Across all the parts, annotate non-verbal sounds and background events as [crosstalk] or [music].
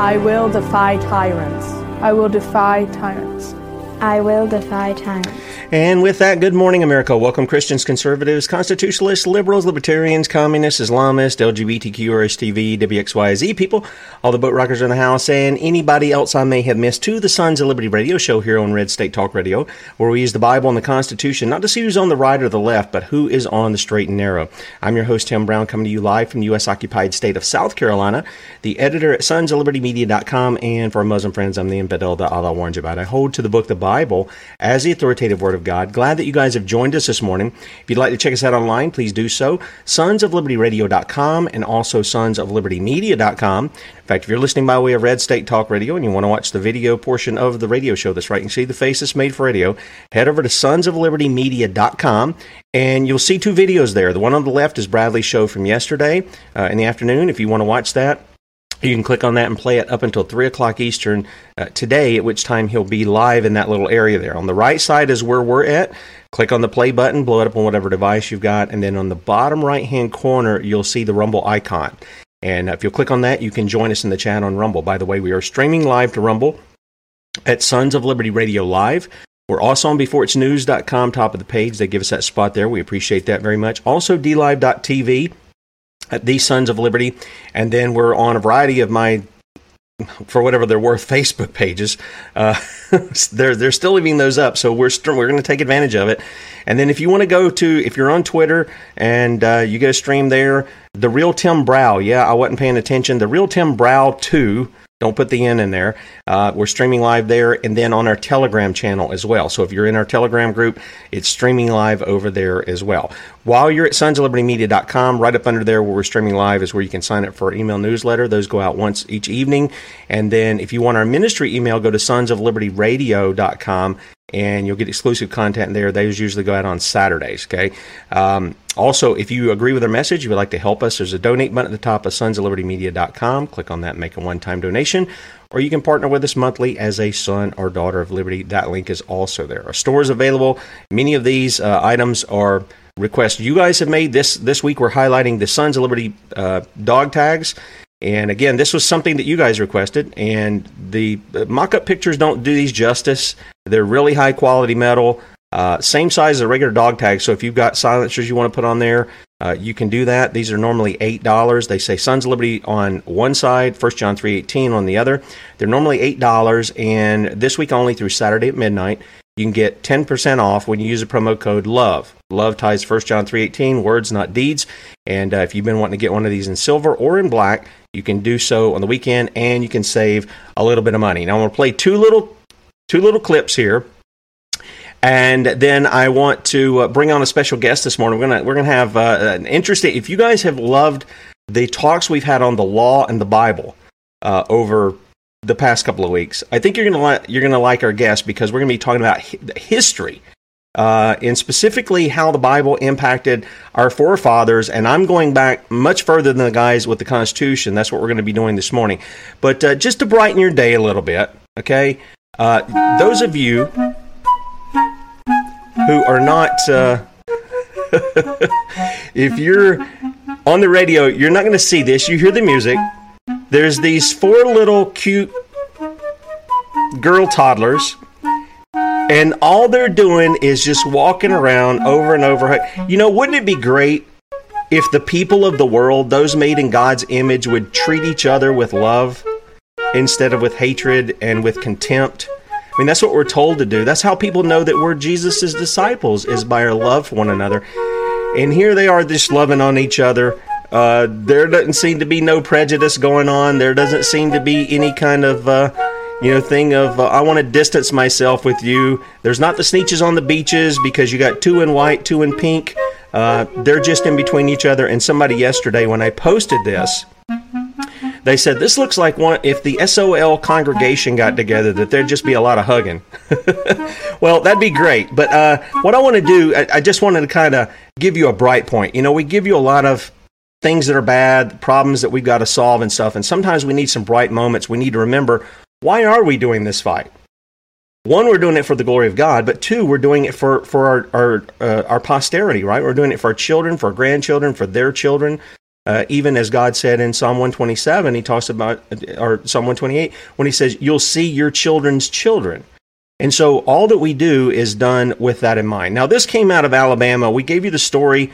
I will defy tyrants. I will defy tyrants. I will defy time. And with that, good morning, America. Welcome, Christians, conservatives, constitutionalists, liberals, libertarians, communists, Islamists, LGBTQ, RSTV, WXYZ people, all the boat rockers in the house, and anybody else I may have missed to the Sons of Liberty radio show here on Red State Talk Radio, where we use the Bible and the Constitution not to see who's on the right or the left, but who is on the straight and narrow. I'm your host, Tim Brown, coming to you live from the U.S. occupied state of South Carolina, the editor at sons of sonsoflibertymedia.com, and for our Muslim friends, I'm the infidel that Allah warned you about. I hold to the book, the Bible, as the authoritative word of God. Glad that you guys have joined us this morning. If you'd like to check us out online, please do so. Sonsoflibertyradio.com and also sonsoflibertymedia.com. In fact, if you're listening by way of Red State Talk Radio and you want to watch the video portion of the radio show that's right, you can see the face that's made for radio, head over to sonsoflibertymedia.com and you'll see two videos there. The one on the left is Bradley's show from yesterday uh, in the afternoon. If you want to watch that, you can click on that and play it up until 3 o'clock Eastern uh, today, at which time he'll be live in that little area there. On the right side is where we're at. Click on the play button, blow it up on whatever device you've got, and then on the bottom right hand corner, you'll see the Rumble icon. And if you'll click on that, you can join us in the chat on Rumble. By the way, we are streaming live to Rumble at Sons of Liberty Radio Live. We're also on beforeitsnews.com, top of the page. They give us that spot there. We appreciate that very much. Also, dlive.tv at the Sons of Liberty. And then we're on a variety of my, for whatever they're worth, [laughs] Facebook pages. Uh, [laughs] they're, they're still leaving those up. So we're, st- we're going to take advantage of it. And then if you want to go to, if you're on Twitter and uh, you a stream there, The Real Tim Brow. Yeah, I wasn't paying attention. The Real Tim Brow 2 don't put the N in there. Uh, we're streaming live there and then on our Telegram channel as well. So if you're in our Telegram group, it's streaming live over there as well. While you're at sonsoflibertymedia.com, right up under there where we're streaming live is where you can sign up for our email newsletter. Those go out once each evening. And then if you want our ministry email, go to sonsoflibertyradio.com and you'll get exclusive content there. Those usually go out on Saturdays. Okay. Um, also, if you agree with our message, you would like to help us, there's a donate button at the top of sons of liberty sonsoflibertymedia.com. Click on that make a one time donation. Or you can partner with us monthly as a son or daughter of liberty. That link is also there. Our store is available. Many of these uh, items are requests you guys have made. This this week we're highlighting the Sons of Liberty uh, dog tags. And again, this was something that you guys requested, and the mock up pictures don't do these justice. They're really high quality metal. Uh, same size as a regular dog tag. So if you've got silencers you want to put on there, uh, you can do that. These are normally eight dollars. They say Sons of Liberty on one side, First John three eighteen on the other. They're normally eight dollars, and this week only through Saturday at midnight, you can get ten percent off when you use the promo code LOVE. Love ties 1 John three eighteen, words not deeds. And uh, if you've been wanting to get one of these in silver or in black, you can do so on the weekend, and you can save a little bit of money. Now I'm going to play two little two little clips here and then I want to uh, bring on a special guest this morning. We're gonna we're gonna have uh, an interesting. If you guys have loved the talks we've had on the law and the Bible uh, over the past couple of weeks, I think you're gonna li- you're gonna like our guest because we're gonna be talking about hi- history. Uh, and specifically how the Bible impacted our forefathers. And I'm going back much further than the guys with the Constitution. That's what we're going to be doing this morning. But uh, just to brighten your day a little bit, okay? Uh, those of you who are not. Uh, [laughs] if you're on the radio, you're not going to see this. You hear the music. There's these four little cute girl toddlers, and all they're doing is just walking around over and over. You know, wouldn't it be great if the people of the world, those made in God's image, would treat each other with love instead of with hatred and with contempt? I mean, that's what we're told to do. That's how people know that we're Jesus' disciples, is by our love for one another. And here they are just loving on each other. Uh, there doesn't seem to be no prejudice going on. There doesn't seem to be any kind of, uh, you know, thing of, uh, I want to distance myself with you. There's not the Sneetches on the beaches because you got two in white, two in pink. Uh, they're just in between each other. And somebody yesterday, when I posted this, they said this looks like one if the SOL congregation got together that there'd just be a lot of hugging. [laughs] well, that'd be great. But uh, what I want to do, I, I just wanted to kind of give you a bright point. You know, we give you a lot of things that are bad, problems that we've got to solve and stuff, and sometimes we need some bright moments. We need to remember why are we doing this fight? One, we're doing it for the glory of God, but two, we're doing it for for our our, uh, our posterity, right? We're doing it for our children, for our grandchildren, for their children, uh, even as God said in Psalm 127, he talks about, or Psalm 128, when he says, You'll see your children's children. And so all that we do is done with that in mind. Now, this came out of Alabama. We gave you the story.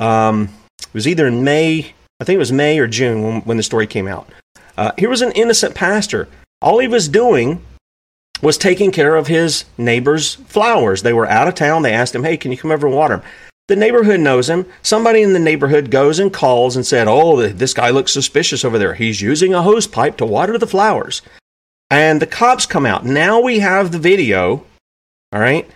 Um, it was either in May, I think it was May or June when, when the story came out. Uh, here was an innocent pastor. All he was doing was taking care of his neighbor's flowers. They were out of town. They asked him, Hey, can you come over and water them? The neighborhood knows him. Somebody in the neighborhood goes and calls and said, Oh, this guy looks suspicious over there. He's using a hose pipe to water the flowers. And the cops come out. Now we have the video, all right,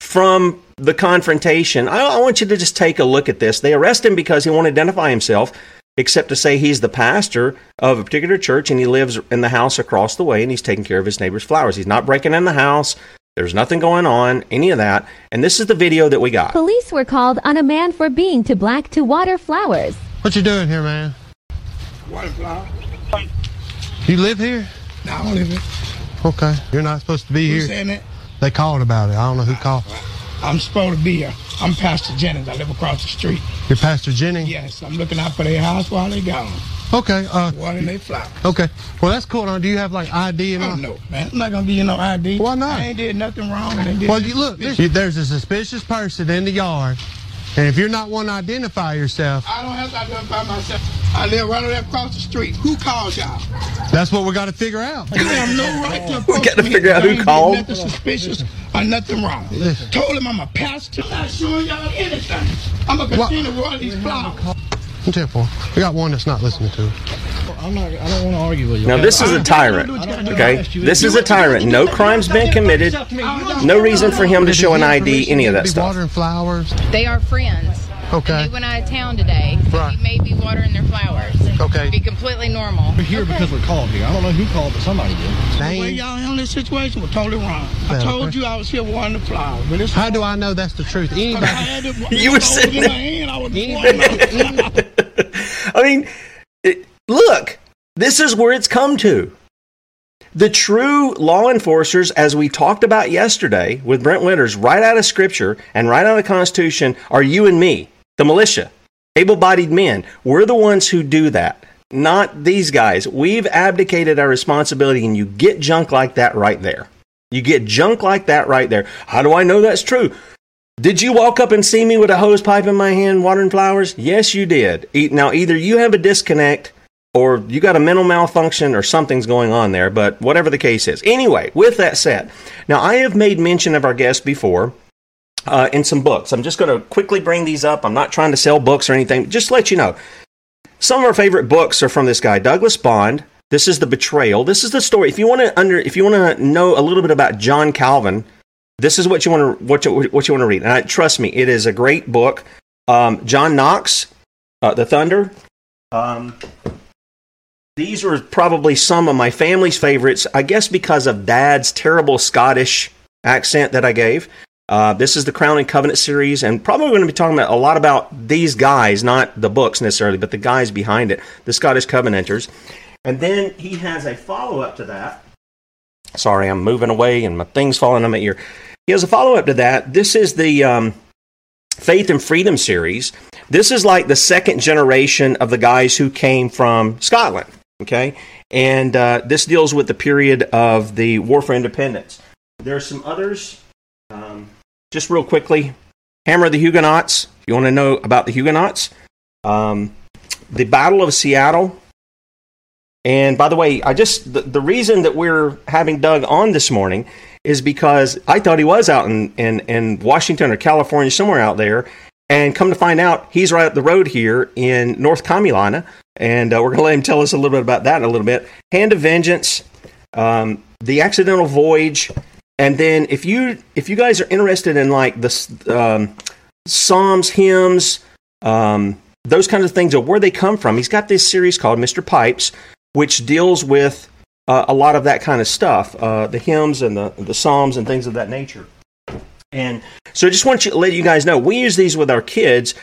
from the confrontation. I, I want you to just take a look at this. They arrest him because he won't identify himself, except to say he's the pastor of a particular church and he lives in the house across the way and he's taking care of his neighbor's flowers. He's not breaking in the house. There's nothing going on, any of that. And this is the video that we got. Police were called on a man for being too black to water flowers. What you doing here, man? Water flowers. You live here? No, I don't live here. Okay. You're not supposed to be Who's here. saying it? They called about it. I don't know who called. I'm supposed to be here. I'm Pastor Jennings. I live across the street. You're Pastor Jennings? Yes, I'm looking out for their house while they gone. Okay. Uh, Watering their flowers. okay. Well, that's cool. Now, do you have like ID and Oh, all? no, man. I'm not going to give you no ID. Why not? I ain't did nothing wrong. did Well, you look. You- there's a suspicious person in the yard, and if you're not one to identify yourself, I don't have to identify myself. I live right over there across the street. Who called y'all? that's what we got to figure out. You have no right to [laughs] approach We gotta figure out who called. Nothing suspicious or nothing wrong. Told him I'm a pastor. I'm not showing y'all anything. I'm gonna continue to water these flowers. Temple. We got one that's not listening to. I'm not. I don't want to argue with you. Now, this is a tyrant, okay? This is a tyrant. No crime's been committed. No reason for him to show an ID, any of that Be stuff. watering flowers. They are friends. Okay. And they went out of town today. So Right. we may be watering their flowers. Okay. Be completely normal. We're here because we're called here. I don't know who called, but somebody did. The way y'all handle this situation was totally wrong. I told you I was here watering the flowers, but it's How do I know that's the truth? Anybody? had [laughs] You were I was sitting in there. my hand. I was watering my [laughs] I mean, it, look, this is where it's come to. The true law enforcers, as we talked about yesterday with Brent Winters, right out of Scripture and right out of the Constitution, are you and me, the militia, able bodied men. We're the ones who do that. not these guys. We've abdicated our responsibility, and you get junk like that right there. You get junk like that right there. How do I know that's true? Did you walk up and see me with a hose pipe in my hand watering flowers? Yes, you did. Now, either you have a disconnect or you got a mental malfunction or something's going on there, but whatever the case is. Anyway, with that said, now I have made mention of our guest before uh, in some books. I'm just going to quickly bring these up. I'm not trying to sell books or anything, just let you know. Some of our favorite books are from this guy, Douglas Bond. This is the betrayal. This is the story. If you want to under, if you want to know a little bit about John Calvin, this is what you want to what you, what you want to read. And I, trust me, it is a great book. Um, John Knox, uh, The Thunder. Um, these were probably some of my family's favorites. I guess because of Dad's terrible Scottish accent that I gave. Uh, this is the Crown and Covenant series, and probably going to be talking about a lot about these guys, not the books necessarily, but the guys behind it, the Scottish Covenanters. And then he has a follow up to that. Sorry, I'm moving away and my thing's falling on my ear. He has a follow up to that. This is the um, Faith and Freedom series. This is like the second generation of the guys who came from Scotland. Okay, and uh, this deals with the period of the War for Independence. There are some others. Just real quickly, Hammer of the Huguenots. If you want to know about the Huguenots, um, the Battle of Seattle. And by the way, I just the, the reason that we're having Doug on this morning is because I thought he was out in, in, in Washington or California, somewhere out there. And come to find out, he's right up the road here in North Carolina. And uh, we're going to let him tell us a little bit about that in a little bit. Hand of Vengeance, um, The Accidental Voyage. And then if you if you guys are interested in like the um, Psalms, hymns, um, those kinds of things, or where they come from, he's got this series called Mr. Pipes, which deals with uh, a lot of that kind of stuff, uh, the hymns and the, the psalms and things of that nature. And so I just want to let you guys know we use these with our kids,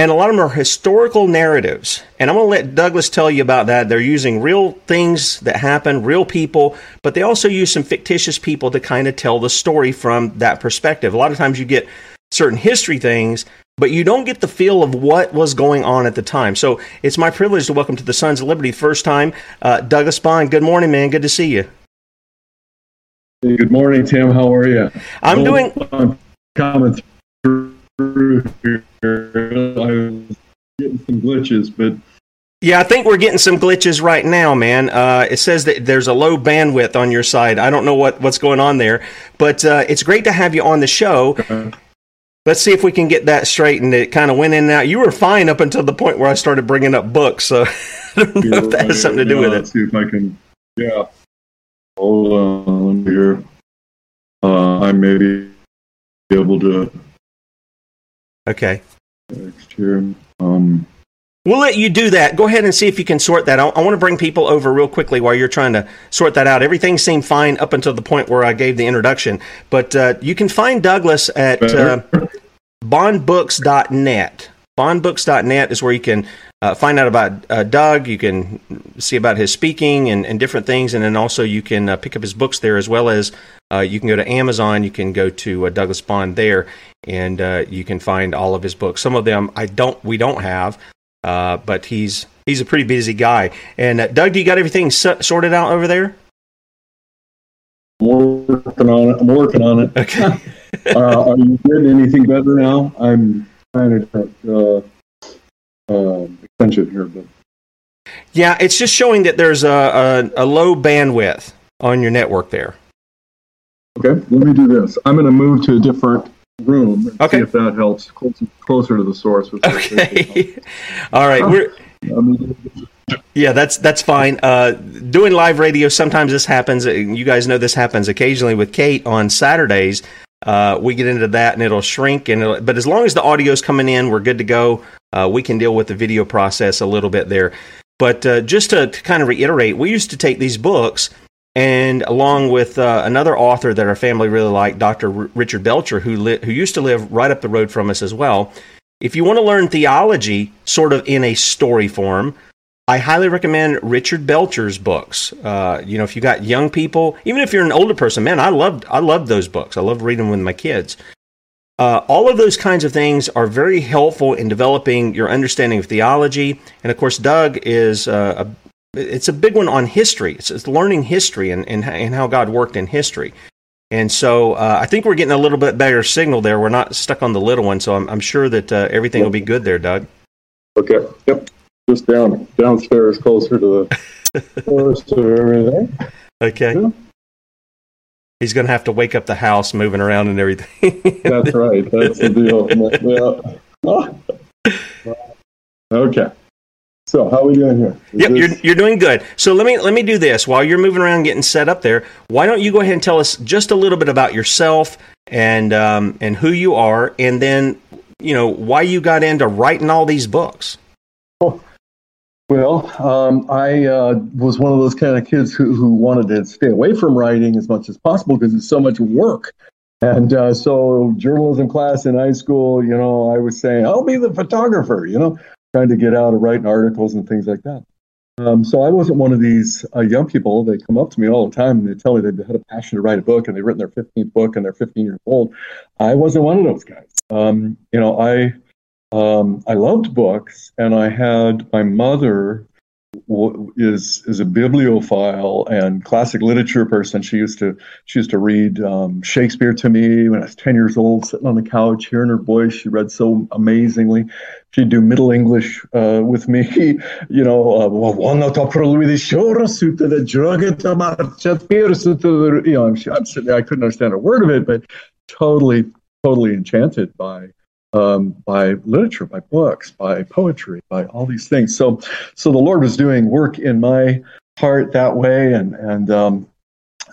and a lot of them are historical narratives. And I'm going to let Douglas tell you about that. They're using real things that happen, real people, but they also use some fictitious people to kind of tell the story from that perspective. A lot of times you get certain history things but you don't get the feel of what was going on at the time. So it's my privilege to welcome to the Sons of Liberty first time uh, Douglas Bond. Good morning, man. Good to see you. Good morning, Tim. How are you? I'm doing. I'm coming through here. I was getting some glitches, but. Yeah, I think we're getting some glitches right now, man. Uh, it says that there's a low bandwidth on your side. I don't know what, what's going on there, but uh, it's great to have you on the show. Okay let's see if we can get that straightened. It kind of went in and out. You were fine up until the point where I started bringing up books. So [laughs] I don't know if that has something to do yeah, with let's it. see if I can. Yeah. Hold on. Hear. Uh, I may be able to. Okay. Next here. Um, We'll let you do that. Go ahead and see if you can sort that out. I want to bring people over real quickly while you're trying to sort that out. Everything seemed fine up until the point where I gave the introduction. But uh, you can find Douglas at uh, bondbooks.net. Bondbooks.net is where you can uh, find out about uh, Doug. You can see about his speaking and, and different things. And then also you can uh, pick up his books there as well as uh, you can go to Amazon. You can go to Douglas Bond there and you can find all of his books. Some of them I don't, we don't have. Uh, but he's he's a pretty busy guy. And uh, Doug, do you got everything sorted out over there? I'm working on it. I'm working on it. Okay. [laughs] uh, are you getting anything better now? I'm trying to uh, uh, extension here, but yeah, it's just showing that there's a, a, a low bandwidth on your network there. Okay, let me do this. I'm going to move to a different room. And okay. See if that helps closer, closer to the source. Okay. [laughs] All right. We're. Yeah, that's that's fine. Uh, doing live radio, sometimes this happens. You guys know this happens occasionally with Kate on Saturdays. Uh, we get into that and it'll shrink. And it'll, but as long as the audio's coming in, we're good to go. Uh, we can deal with the video process a little bit there. But uh, just to, to kind of reiterate, we used to take these books and along with uh, another author that our family really liked, Dr. R- Richard Belcher, who li- who used to live right up the road from us as well. If you want to learn theology sort of in a story form, I highly recommend Richard Belcher's books. Uh, you know, if you got young people, even if you're an older person, man, I loved I loved those books. I loved reading them with my kids. Uh, all of those kinds of things are very helpful in developing your understanding of theology. And of course, Doug is uh, a it's a big one on history. It's, it's learning history and, and, and how God worked in history. And so uh, I think we're getting a little bit better signal there. We're not stuck on the little one, so I'm, I'm sure that uh, everything will be good there, Doug. Okay. Yep. Just down downstairs, closer to the [laughs] forest of everything. Okay. Yeah. He's going to have to wake up the house, moving around and everything. [laughs] That's right. That's the deal. yeah. [laughs] Okay. So how are we doing here? Is yep, this... you're, you're doing good. So let me let me do this while you're moving around getting set up there. Why don't you go ahead and tell us just a little bit about yourself and um, and who you are, and then you know why you got into writing all these books. Oh, well, um, I uh, was one of those kind of kids who, who wanted to stay away from writing as much as possible because it's so much work. And uh, so, journalism class in high school, you know, I was saying, I'll be the photographer, you know, trying to get out of writing articles and things like that. Um, so I wasn't one of these uh, young people. They come up to me all the time and they tell me they've had a passion to write a book and they've written their 15th book and they're 15 years old. I wasn't one of those guys. Um, you know, I um, I loved books and I had my mother is is a bibliophile and classic literature person. She used to she used to read um, Shakespeare to me when I was ten years old, sitting on the couch, hearing her voice. She read so amazingly. She'd do Middle English uh, with me, [laughs] you know. One Uh, you know, I'm, I'm sitting there, I couldn't understand a word of it, but totally, totally enchanted by um, by literature, by books, by poetry, by all these things. So, so the Lord was doing work in my heart that way, and and um,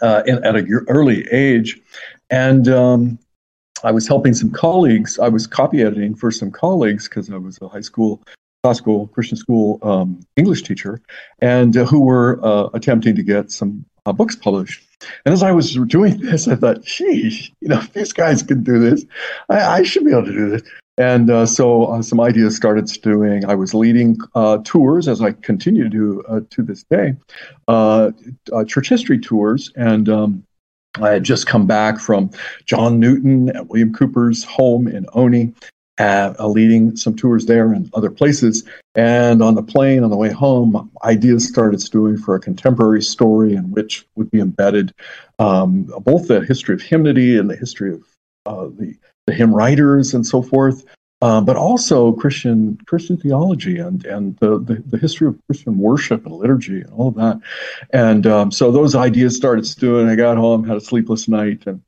uh, in, at an early age, and um, I was helping some colleagues. I was copy editing for some colleagues because I was a high school classical Christian school um, English teacher, and uh, who were uh, attempting to get some uh, books published. And as I was doing this, I thought, geez, you know, these guys can do this, I, I should be able to do this. And uh, so uh, some ideas started stewing. I was leading uh, tours, as I continue to do uh, to this day, uh, uh, church history tours. And um, I had just come back from John Newton at William Cowper's home in Olney at, uh, leading some tours there and other places. And on the plane on the way home, ideas started stewing for a contemporary story in which would be embedded um, both the history of hymnody and the history of uh, the, the hymn writers and so forth. Uh, but also Christian Christian theology and and the, the, the history of Christian worship and liturgy and all of that, and um, so those ideas started stewing. I got home, had a sleepless night, and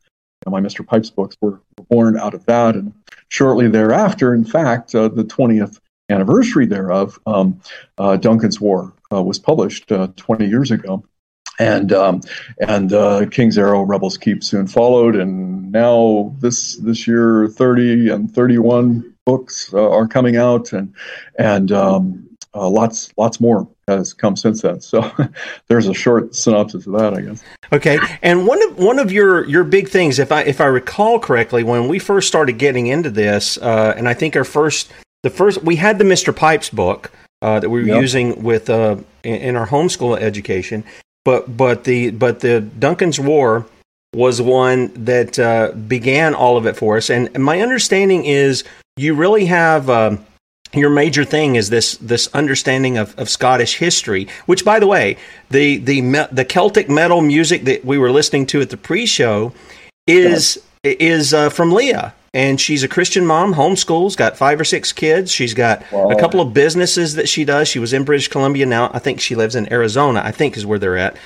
my Mr. Pipes books were born out of that. And shortly thereafter, in fact, uh, the 20th anniversary thereof, um, uh, Duncan's War uh, was published uh, 20 years ago. And um, and uh, King's Arrow, Rebels Keep soon followed, and now this this year, 30 and 31 books uh, are coming out, and and um, lots lots more has come since then. So [laughs] there's a short synopsis of that, I guess. Okay, and one of one of your your big things, if I if I recall correctly, when we first started getting into this, uh, and I think our first the first we had the Mr. Pipes book uh, that we were yep. using with uh, in, in, our homeschool education, but but the but the Duncan's War was one that uh, began all of it for us, and my understanding is you really have. Um, your major thing is this this understanding of, of Scottish history, which, by the way, the the the Celtic metal music that we were listening to at the pre-show is yes. is uh, from Leah, and she's a Christian mom, homeschools, got five or six kids. She's got wow. a couple of businesses that she does. She was in British Columbia now. I think she lives in Arizona. I think is where they're at,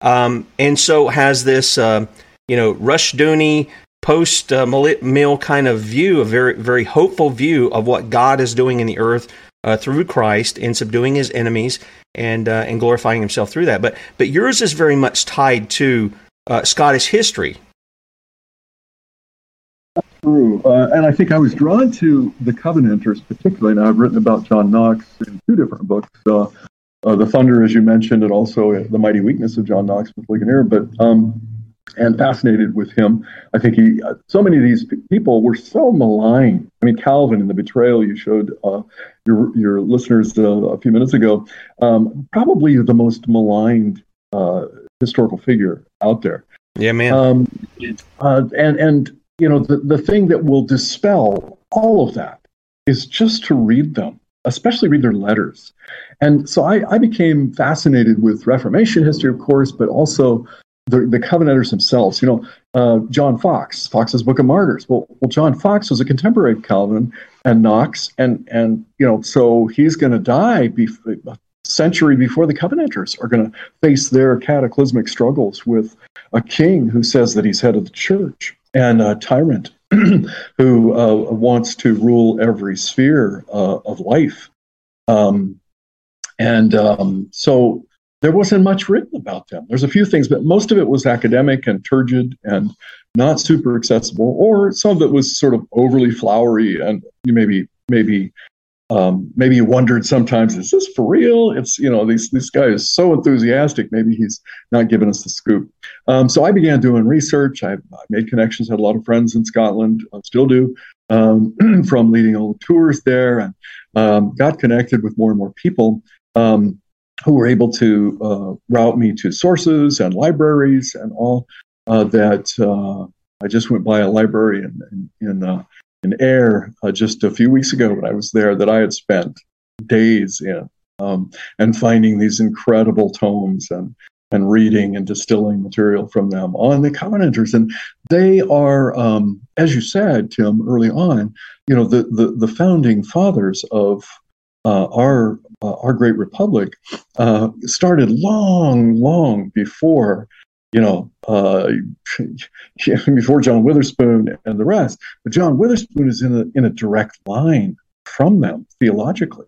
um, and so has this. Uh, you know, Rushdoony post uh, mill kind of view, a very very hopeful view of what God is doing in the earth uh, through Christ in subduing His enemies and uh, and glorifying Himself through that. But but yours is very much tied to uh, Scottish history. True, uh, and I think I was drawn to the Covenanters particularly. And I've written about John Knox in two different books. The Thunder, as you mentioned, and also the Mighty Weakness of John Knox with Ligonier. But um, and fascinated with him. I think he, uh, so many of these people were so maligned. I mean, Calvin in the betrayal you showed uh, your your listeners uh, a few minutes ago, um, probably the most maligned uh, historical figure out there. Yeah, man. Um, uh, and and you know, the, the thing that will dispel all of that is just to read them, especially read their letters. And so I, I became fascinated with Reformation history, of course, but also the, the Covenanters themselves. You know, uh, John Foxe, Foxe's Book of Martyrs. Well, well, John Foxe was a contemporary of Calvin and Knox, and and you know, so he's going to die a century before the Covenanters are going to face their cataclysmic struggles with a king who says that he's head of the church and a tyrant [clears throat] who uh, wants to rule every sphere uh, of life. Um, and um, so there wasn't much written about them. There's a few things, but most of it was academic and turgid and not super accessible, or some of it was sort of overly flowery and you maybe maybe um, maybe you wondered sometimes, is this for real? It's you know this this guy is so enthusiastic. Maybe he's not giving us the scoop. Um, so I began doing research. I, I, made connections. Had a lot of friends in Scotland. I still do um, [clears throat] from leading all the tours there, and um, got connected with more and more people um, who were able to uh, route me to sources and libraries and all uh, that. Uh, I just went by a library in in, in uh, in Ayr uh, just a few weeks ago when I was there that I had spent days in um, and finding these incredible tomes and and reading and distilling material from them on the Covenanters. And they are, um, as you said, Tim, early on, you know, the the, the founding fathers of uh, our uh, our great republic uh, started long, long before you know, uh, [laughs] before John Witherspoon and the rest. But John Witherspoon is in a in a direct line from them theologically,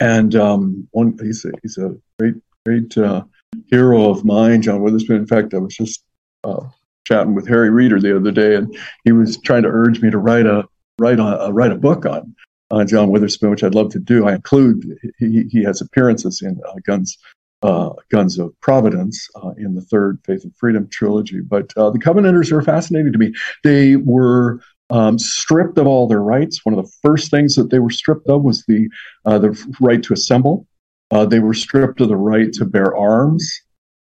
and um, one he's a, he's a great great uh, hero of mine, John Witherspoon. In fact, I was just uh, chatting with Harry Reeder the other day, and he was trying to urge me to write a write a, write a book on on John Witherspoon, which I'd love to do. I include he, he has appearances in uh, Guns uh, Guns of Providence uh, in the third Faith and Freedom trilogy. But uh, the Covenanters are fascinating to me. They were um, stripped of all their rights. One of the first things that they were stripped of was the uh, the right to assemble. Uh, they were stripped of the right to bear arms.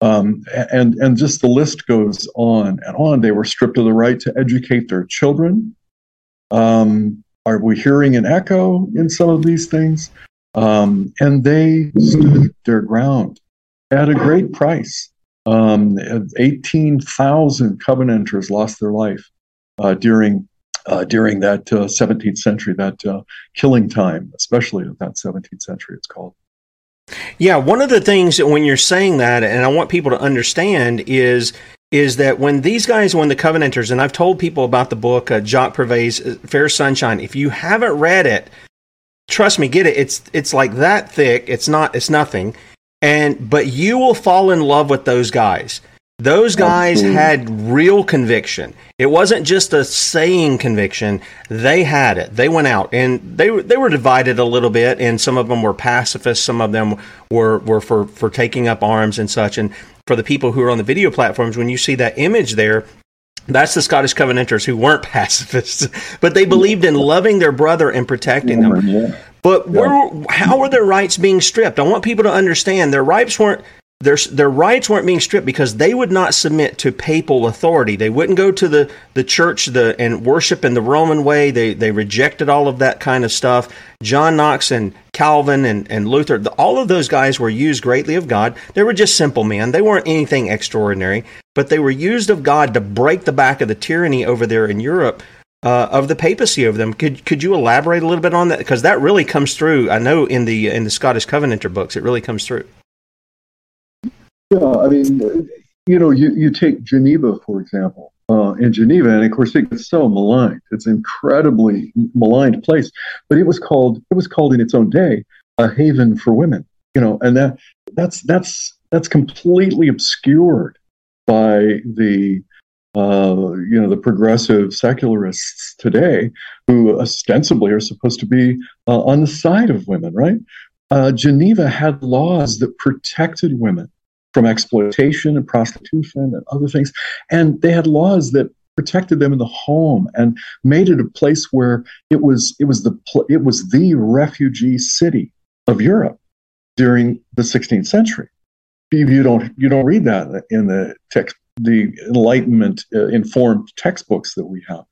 Um, and and just the list goes on and on. They were stripped of the right to educate their children. Um, are we hearing an echo in some of these things? Um, and they stood their ground at a great price. Um, 18,000 Covenanters lost their life uh, during uh, during that uh, 17th century, that uh, killing time, especially of that 17th century, it's called. Yeah, one of the things that when you're saying that, and I want people to understand, is is that when these guys, when the Covenanters, and I've told people about the book uh, Jock Purves's uh, Fair Sunshine. If you haven't read it, trust me, get it. It's it's like that thick. It's not. It's nothing. And but you will fall in love with those guys. Those guys Absolutely. had real conviction. It wasn't just a saying conviction. They had it. They went out and they were they were divided a little bit. And some of them were pacifists. Some of them were were for for taking up arms and such. And for the people who are on the video platforms, when you see that image there, that's the Scottish Covenanters who weren't [laughs] pacifists, but they believed in loving their brother and protecting them. But yeah. how are their rights being stripped? I want people to understand their rights weren't their, their rights weren't being stripped because they would not submit to papal authority. They wouldn't go to the, the church the, and worship in the Roman way. They, they rejected all of that kind of stuff. John Knox and Calvin and, and Luther, the, all of those guys were used greatly of God. They were just simple men. They weren't anything extraordinary, but they were used of God to break the back of the tyranny over there in Europe uh, of the papacy over them. Could could you elaborate a little bit on that? Because that really comes through. I know in the in the Scottish Covenanter books, it really comes through. Yeah, I mean, you know, you, you take Geneva, for example. Uh, in Geneva, and of course it gets so maligned. It's an incredibly maligned place, but it was called it was called in its own day a haven for women. You know, and that that's that's that's completely obscured by the uh, you know the progressive secularists today, who ostensibly are supposed to be uh, on the side of women, right? Uh, Geneva had laws that protected women from exploitation and prostitution and other things. And they had laws that protected them in the home and made it a place where it was it was the it was the refugee city of Europe during the 16th century. You don't you don't read that in the text the Enlightenment uh, informed textbooks that we have.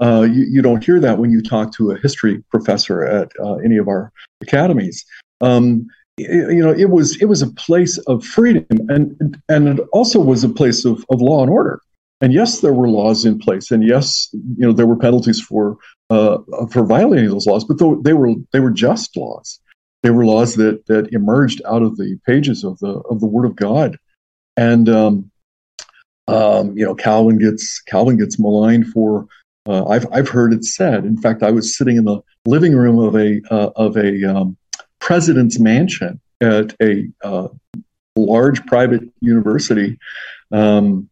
Uh, you, you, don't hear that when you talk to a history professor at uh, any of our academies. Um, you know, it was it was a place of freedom, and and it also was a place of, of law and order. And yes, there were laws in place, and yes, you know, there were penalties for uh, for violating those laws, but they were they were just laws. They were laws that that emerged out of the pages of the of the Word of God, and um, um, you know, Calvin gets Calvin gets maligned for. Uh, I've I've heard it said. In fact, I was sitting in the living room of a uh, of a um, president's mansion at a uh, large private university, um,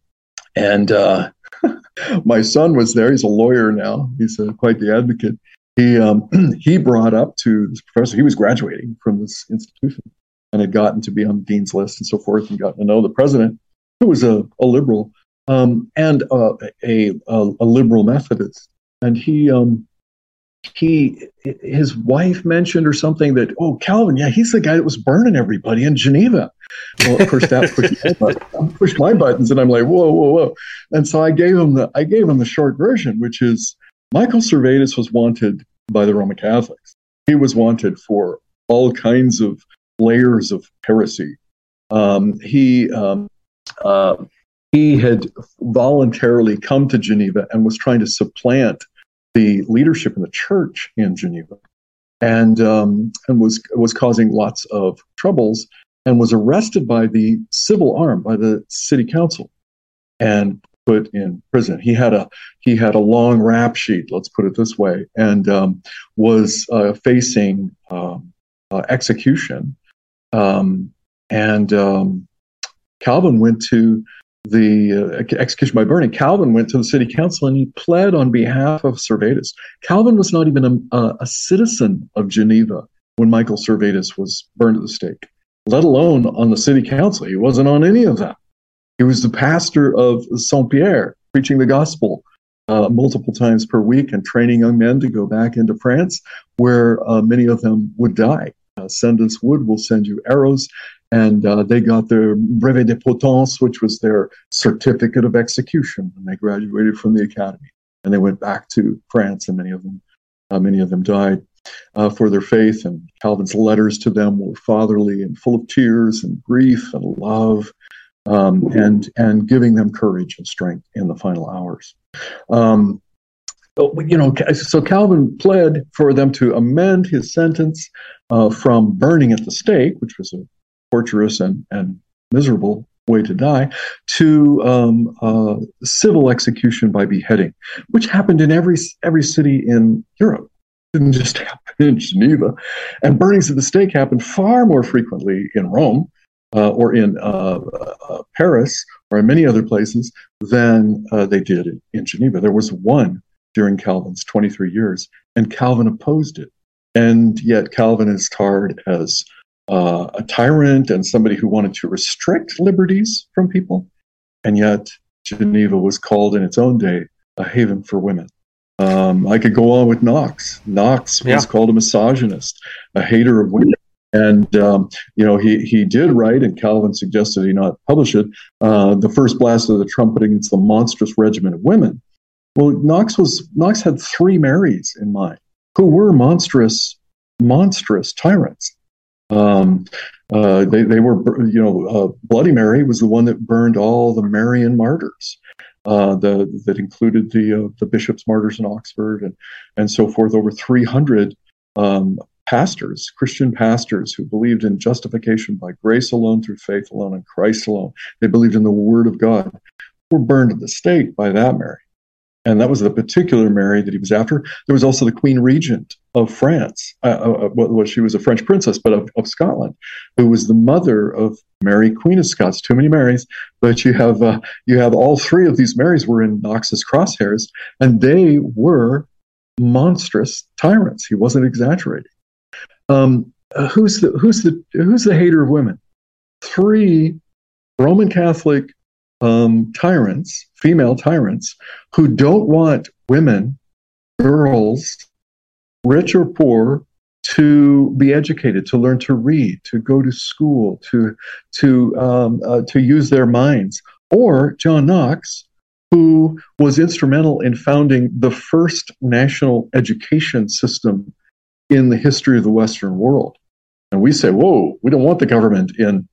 and uh, [laughs] my son was there. He's a lawyer now. He's uh, quite the advocate. He um, [clears throat] he brought up to this professor. He was graduating from this institution and had gotten to be on the dean's list and so forth, and gotten to know the president, who was a, a liberal um, and uh, a, a, a liberal Methodist. And he um, he his wife mentioned or something that oh Calvin yeah he's the guy that was burning everybody in Geneva. Well, of course that pushed my, pushed my buttons and I'm like whoa whoa whoa, and so I gave him the I gave him the short version which is Michael Servetus was wanted by the Roman Catholics. He was wanted for all kinds of layers of heresy. Um, he um, uh, he had voluntarily come to Geneva and was trying to supplant the leadership in the church in Geneva, and um, and was was causing lots of troubles, and was arrested by the civil arm by the city council, and put in prison. He had a he had a long rap sheet, let's put it this way, and um, was uh, facing um, uh, execution. Um, and um, Calvin went to the uh, execution by burning, Calvin went to the city council and he pled on behalf of Servetus. Calvin was not even a, a citizen of Geneva when Michael Servetus was burned at the stake, let alone on the city council. He wasn't on any of that. He was the pastor of Saint Pierre, preaching the gospel uh, multiple times per week and training young men to go back into France, where uh, many of them would die. Uh, send us wood, we'll send you arrows and uh, they got their brevet de potence, which was their certificate of execution when they graduated from the academy. And they went back to France, and many of them, uh, many of them died uh, for their faith. And Calvin's letters to them were fatherly and full of tears and grief and love, um, and and giving them courage and strength in the final hours. Um, you know, so Calvin pled for them to amend his sentence uh, from burning at the stake, which was a torturous and, and miserable way to die, to um, uh, civil execution by beheading, which happened in every every city in Europe. It didn't just happen in Geneva, and burnings at the stake happened far more frequently in Rome uh, or in uh, uh Paris or in many other places than uh, they did in, in Geneva. There was one during Calvin's 23 years, and Calvin opposed it. And yet Calvin is tarred as uh, a tyrant and somebody who wanted to restrict liberties from people. And yet, Geneva was called in its own day a haven for women. Um, I could go on with Knox. Knox yeah. was called a misogynist, a hater of women. And um, you know he he did write, and Calvin suggested he not publish it. Uh, the first blast of the trumpet against the monstrous regiment of women. Well, Knox was Knox had three Marys in mind, who were monstrous, monstrous tyrants. Um, uh, they, they were, you know, uh, Bloody Mary was the one that burned all the Marian martyrs. Uh, the, that included the uh, the bishops martyrs in Oxford and and so forth. Over 300 um, pastors, Christian pastors, who believed in justification by grace alone, through faith alone, in Christ alone. They believed in the Word of God. Were burned at the stake by that Mary and that was the particular Mary that he was after. There was also the Queen Regent of France. Uh, uh, uh well, she was a French princess, but of, of, Scotland, who was the mother of Mary, Queen of Scots. Too many Marys, but you have uh, you have all three of these Marys were in Knox's crosshairs, and they were monstrous tyrants. He wasn't exaggerating. Um, uh, who's the who's the who's the hater of women? Three Roman Catholic um, tyrants, female tyrants, who don't want women, girls, rich or poor, to be educated, to learn to read, to go to school, to to um, uh, to use their minds. or John Knox, who was instrumental in founding the first national education system in the history of the Western world. And we say, whoa, we don't want the government in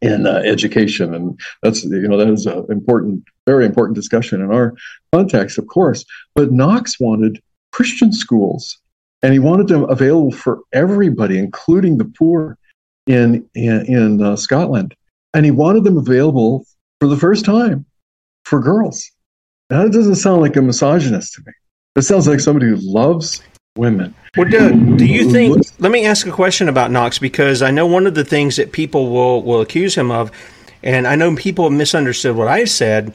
in uh, education, and that's you know that is an important, very important discussion in our context, of course. But Knox wanted Christian schools, and he wanted them available for everybody, including the poor in in, in uh, Scotland, and he wanted them available for the first time for girls. Now, that doesn't sound like a misogynist to me. It sounds like somebody who loves women. Well, do, do you think? Let me ask a question about Knox because I know one of the things that people will will accuse him of, and I know people have misunderstood what I've said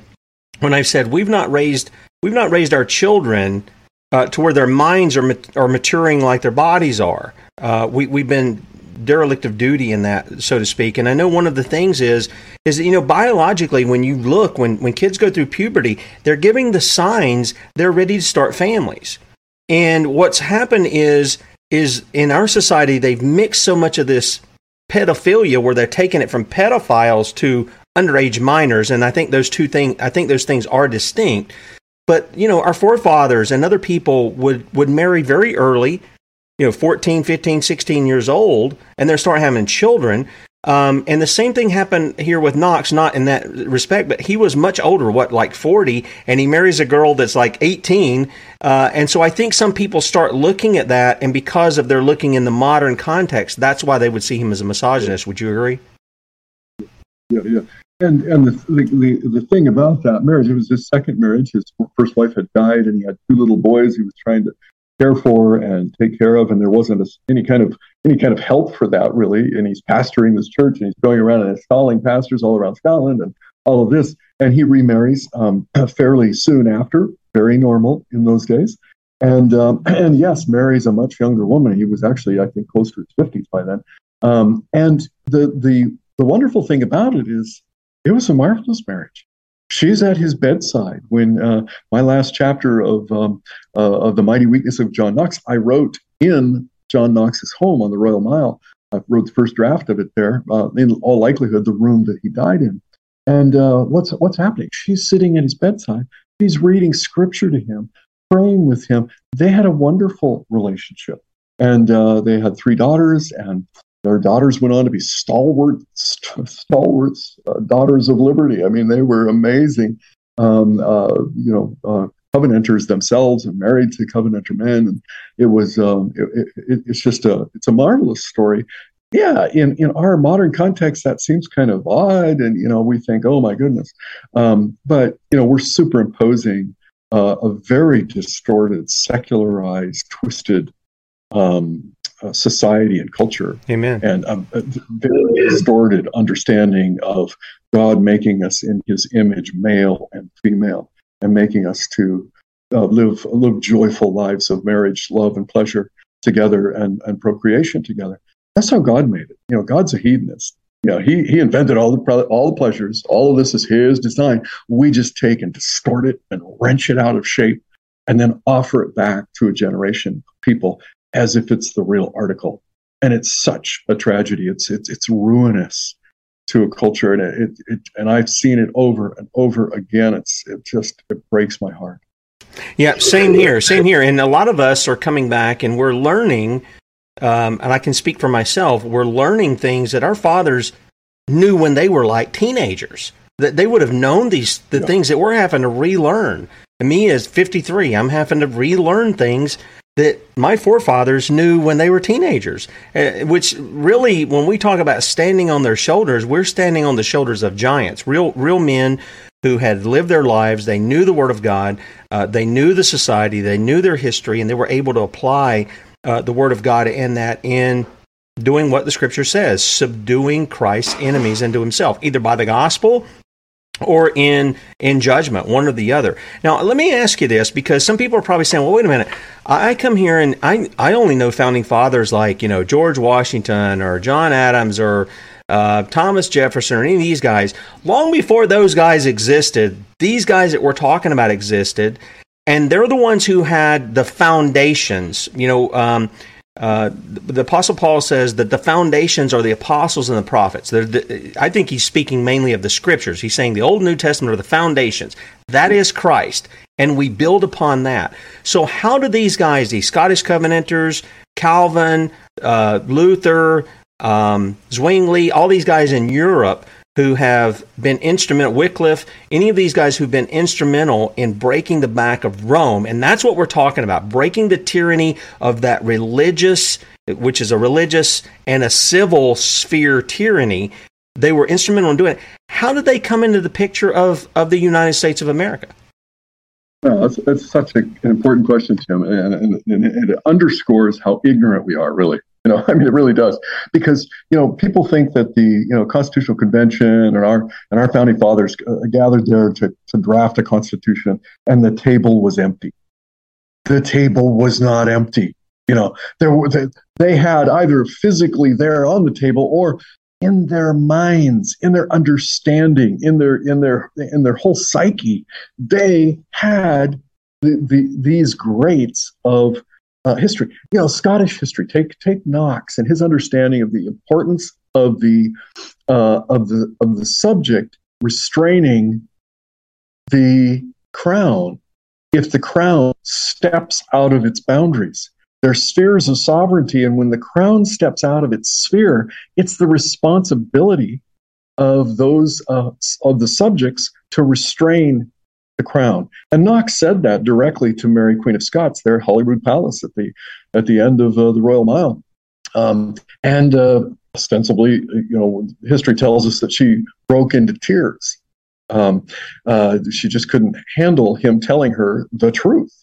when I've said we've not raised we've not raised our children uh, to where their minds are are maturing like their bodies are. Uh, we we've been derelict of duty in that, so to speak. And I know one of the things is is that, you know biologically when you look when when kids go through puberty, they're giving the signs they're ready to start families. And what's happened is is in our society they've mixed so much of this pedophilia where they're taking it from pedophiles to underage minors and I think those two things I think those things are distinct. But you know, our forefathers and other people would would marry very early, you know, 14, 15, 16 years old and they start having children um, and the same thing happened here with Knox, not in that respect, but he was much older, what, like 40, and he marries a girl that's like 18. Uh, and so I think some people start looking at that, and because of their looking in the modern context, that's why they would see him as a misogynist. Would you agree? Yeah, yeah. And and the, the, the, the thing about that marriage, it was his second marriage. His first wife had died, and he had two little boys he was trying to care for and take care of, and there wasn't a, any kind of any kind of help for that really. And he's pastoring this church, and he's going around and installing pastors all around Scotland, and all of this. And he remarries um, [clears throat] fairly soon after, very normal in those days. And um, [clears throat] and yes, marries a much younger woman. He was actually, I think, close to his fifties by then. Um, and the the the wonderful thing about it is, it was a marvelous marriage she's at his bedside when uh, my last chapter of um, uh, of the mighty weakness of John Knox I wrote in John Knox's home on the Royal Mile. I wrote the first draft of it there. Uh, in all likelihood, the room that he died in. And uh, what's what's happening? She's sitting at his bedside. She's reading scripture to him, praying with him. They had a wonderful relationship, and uh, they had three daughters. And their daughters went on to be stalwart, st- stalwart uh, daughters of liberty. I mean, they were amazing. Um, uh, you know, uh, covenanters themselves and married to covenanter men, and it was um, it, it, it's just a it's a marvelous story. Yeah, in in our modern context, that seems kind of odd, and you know, we think, oh my goodness, um, but you know, we're superimposing uh, a very distorted, secularized, twisted um, uh, society and culture. Amen. And um, a very distorted understanding of God making us in His image, male and female, and making us to uh, live live joyful lives of marriage, love, and pleasure together, and and procreation together. That's how God made it. You know, God's a hedonist. You know, he he invented all the all the pleasures. All of this is His design. We just take and distort it and wrench it out of shape, and then offer it back to a generation of people as if it's the real article. And it's such a tragedy. It's it's it's ruinous to a culture, and it, it and I've seen it over and over again. It's it just it breaks my heart. Yeah, same here, same here. And a lot of us are coming back, and we're learning. Um, and I can speak for myself. We're learning things that our fathers knew when they were like teenagers. That they would have known these the yeah. things that we're having to relearn. And me as 53, I'm having to relearn things that my forefathers knew when they were teenagers. Uh, which really, when we talk about standing on their shoulders, we're standing on the shoulders of giants, real, real men who had lived their lives. They knew the Word of God, uh, they knew the society, they knew their history, and they were able to apply uh, the Word of God in that in doing what the Scripture says, subduing Christ's enemies into Himself, either by the gospel or in in judgment one or the other. Now let me ask you this because some people are probably saying well wait a minute. I come here and i i only know founding fathers like you know george washington or john adams or uh, thomas jefferson or any of these guys. Long before those guys existed these guys that we're talking about existed and they're the ones who had the foundations. You know um, uh, the, the Apostle Paul says that the foundations are the apostles and the prophets. The, I think he's speaking mainly of the scriptures. He's saying the Old and New Testament are the foundations. That is Christ, and we build upon that. So, how do these guys, these Scottish Covenanters, Calvin, uh, Luther, um, Zwingli, all these guys in Europe, who have been instrumental, Wycliffe, any of these guys who've been instrumental in breaking the back of Rome. And that's what we're talking about breaking the tyranny of that religious, which is a religious and a civil sphere tyranny. They were instrumental in doing it. How did they come into the picture of, of the United States of America? Well, that's, that's such an important question, Tim, and, and, and it underscores how ignorant we are, really. [laughs] You know, I mean, it really does, because you know people think that the you know Constitutional Convention and our and our founding fathers uh, gathered there to to draft a constitution, and the table was empty. The table was not empty. You know, there were they, they had either physically there on the table or in their minds, in their understanding, in their in their in their whole psyche, they had the, the, these greats of uh, history. You know, Scottish history. Take take Knox and his understanding of the importance of the uh, of the of the subject restraining the crown if the crown steps out of its boundaries. There's spheres of sovereignty, and when the crown steps out of its sphere, it's the responsibility of those uh, of the subjects to restrain the crown. And Knox said that directly to Mary Queen of Scots there at Holyrood Palace at the at the end of uh, the Royal Mile. Um, and uh, ostensibly, you know, history tells us that she broke into tears. Um, uh, she just couldn't handle him telling her the truth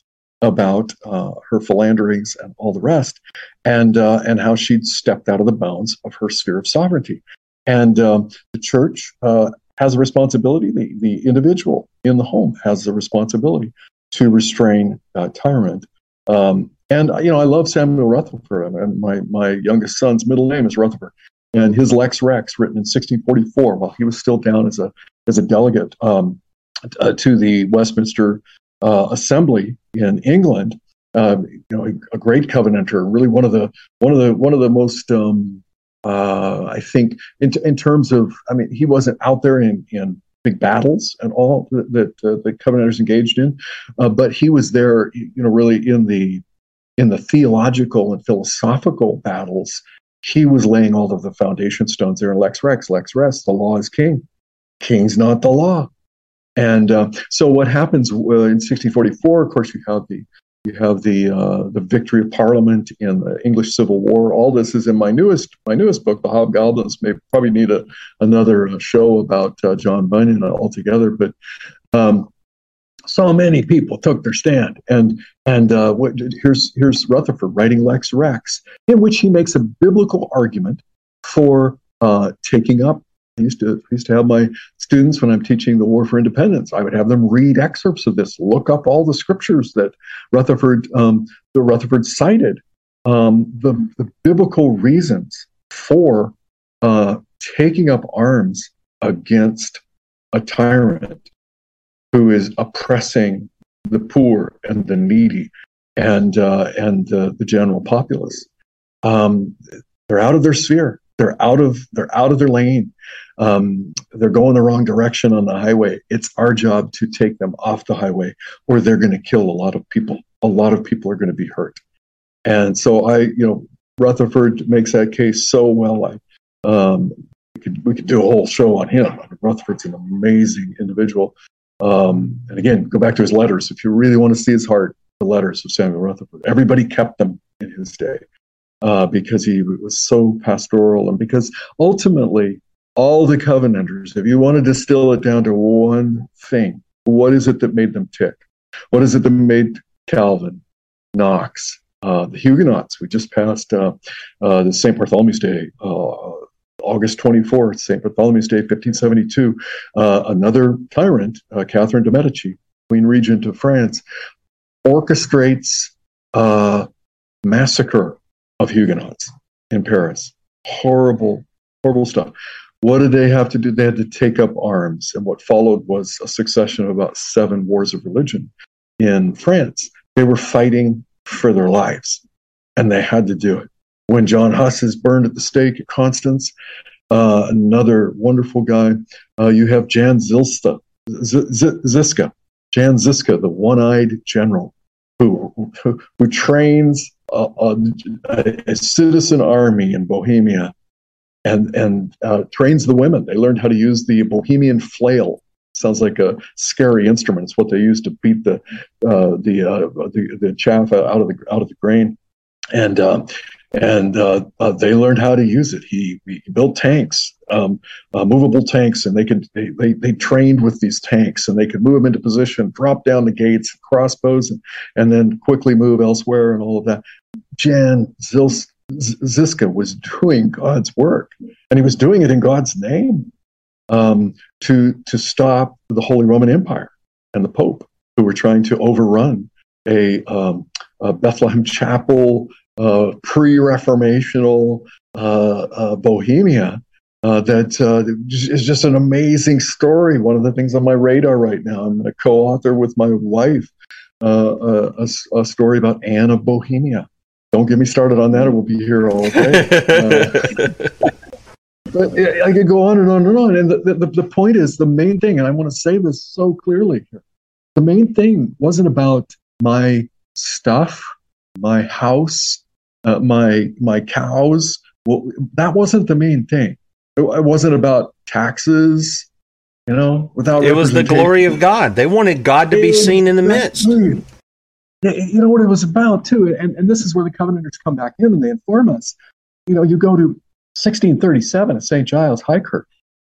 about uh, her philanderings and all the rest, and uh, and how she'd stepped out of the bounds of her sphere of sovereignty. And um, the church uh, has a responsibility. The, the individual in the home has a responsibility to restrain uh, tyrant. Um, and you know, I love Samuel Rutherford. And my my youngest son's middle name is Rutherford, and his Lex Rex, written in 1644, while he was still down as a as a delegate um, uh, to the Westminster uh, Assembly in England. Uh, you know, a, a, great Covenanter, really one of the one of the one of the most um, uh, I think in, in terms of, I mean, he wasn't out there in, in big battles and all that, that uh, the Covenanters engaged in, uh, but he was there, you know, really in the in the theological and philosophical battles. He was laying all of the foundation stones there in Lex Rex, Lex Res. The law is king. King's not the law. And uh, so what happens in 1644? Of course, you have the you have the uh, the victory of Parliament in the English Civil War. All this is in my newest my newest book, The Hobgoblins. May probably need a, another uh, show about uh, John Bunyan altogether. But um, so many people took their stand, and and uh, what, here's here's Rutherford writing Lex Rex, in which he makes a biblical argument for uh, taking up I used to used to have my students when I'm teaching the War for Independence. I would have them read excerpts of this, look up all the scriptures that Rutherford um, the Rutherford cited, um, the, the biblical reasons for uh, taking up arms against a tyrant who is oppressing the poor and the needy and uh, and uh, the general populace. Um, they're out of their sphere. They're out of they're out of their lane um, they're going the wrong direction on the highway. It's our job to take them off the highway, or they're going to kill a lot of people. A lot of people are going to be hurt. And so I, you know, Rutherford makes that case so well. I, um, we could we could do a whole show on him. I mean, Rutherford's an amazing individual. Um, and again, go back to his letters. If you really want to see his heart, the letters of Samuel Rutherford. Everybody kept them in his day uh, because he was so pastoral and because ultimately all the Covenanters, if you want to distill it down to one thing, what is it that made them tick? What is it that made Calvin, Knox, uh, the Huguenots? We just passed uh, uh, the St. Bartholomew's Day, uh, August 24th, St. Bartholomew's Day, 1572. Uh, another tyrant, uh, Catherine de' Medici, Queen Regent of France, orchestrates uh massacre of Huguenots in Paris. Horrible, horrible stuff. What did they have to do? They had to take up arms. And what followed was a succession of about seven wars of religion in France. They were fighting for their lives. and they had to do it. When John Huss is burned at the stake at Constance, uh, another wonderful guy. Uh, you have Jan Zilsta, Z- Z- Ziska, Jan Ziska, the one-eyed general, who who, who trains a, a, a, citizen army in Bohemia, and and uh, trains the women. They learned how to use the Bohemian flail. Sounds like a scary instrument. It's what they use to beat the uh, the, uh, the the chaff out of the out of the grain, and uh, and uh, uh, they learned how to use it. He, he built tanks, um, uh, movable tanks, and they could they, they, they trained with these tanks, and they could move them into position, drop down the gates, crossbows, and, and then quickly move elsewhere, and all of that. Jan Zils, Ziska was doing God's work, and he was doing it in God's name um, to to stop the Holy Roman Empire and the Pope, who were trying to overrun a, um, a Bethlehem Chapel uh, pre-reformational uh, uh, Bohemia uh, that uh, is just an amazing story. One of the things on my radar right now. I'm going to co-author with my wife a, a, story about Anne of Bohemia. Don't get me started on that, or we'll be here all day. [laughs] but I could go on and on and on. And the, the, the point is, the main thing, and I want to say this so clearly here, the main thing wasn't about my stuff, my house, uh, my my cows. Well, that wasn't the main thing. It, it wasn't about taxes. You know, without it was the glory of God. They wanted God to be seen in the midst. You know what it was about too, and, and this is where the Covenanters come back in and they inform us. You know, you go to 1637 at St. Giles High Kirk,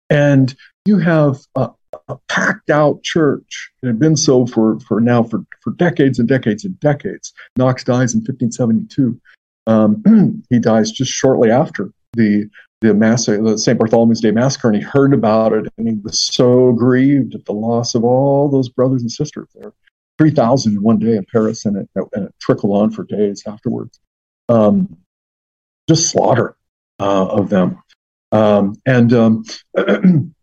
and you have a, a packed out church. It had been so for, for now for, for decades and decades and decades. Knox dies in 1572. Um, [clears throat] he dies just shortly after the the massacre, the St. Bartholomew's Day massacre, and he heard about it, and he was so grieved at the loss of all those brothers and sisters there. 3,000 in one day in Paris, and it, and it trickled on for days afterwards. Um, just slaughter uh, of them. Um, and um, [clears throat] it,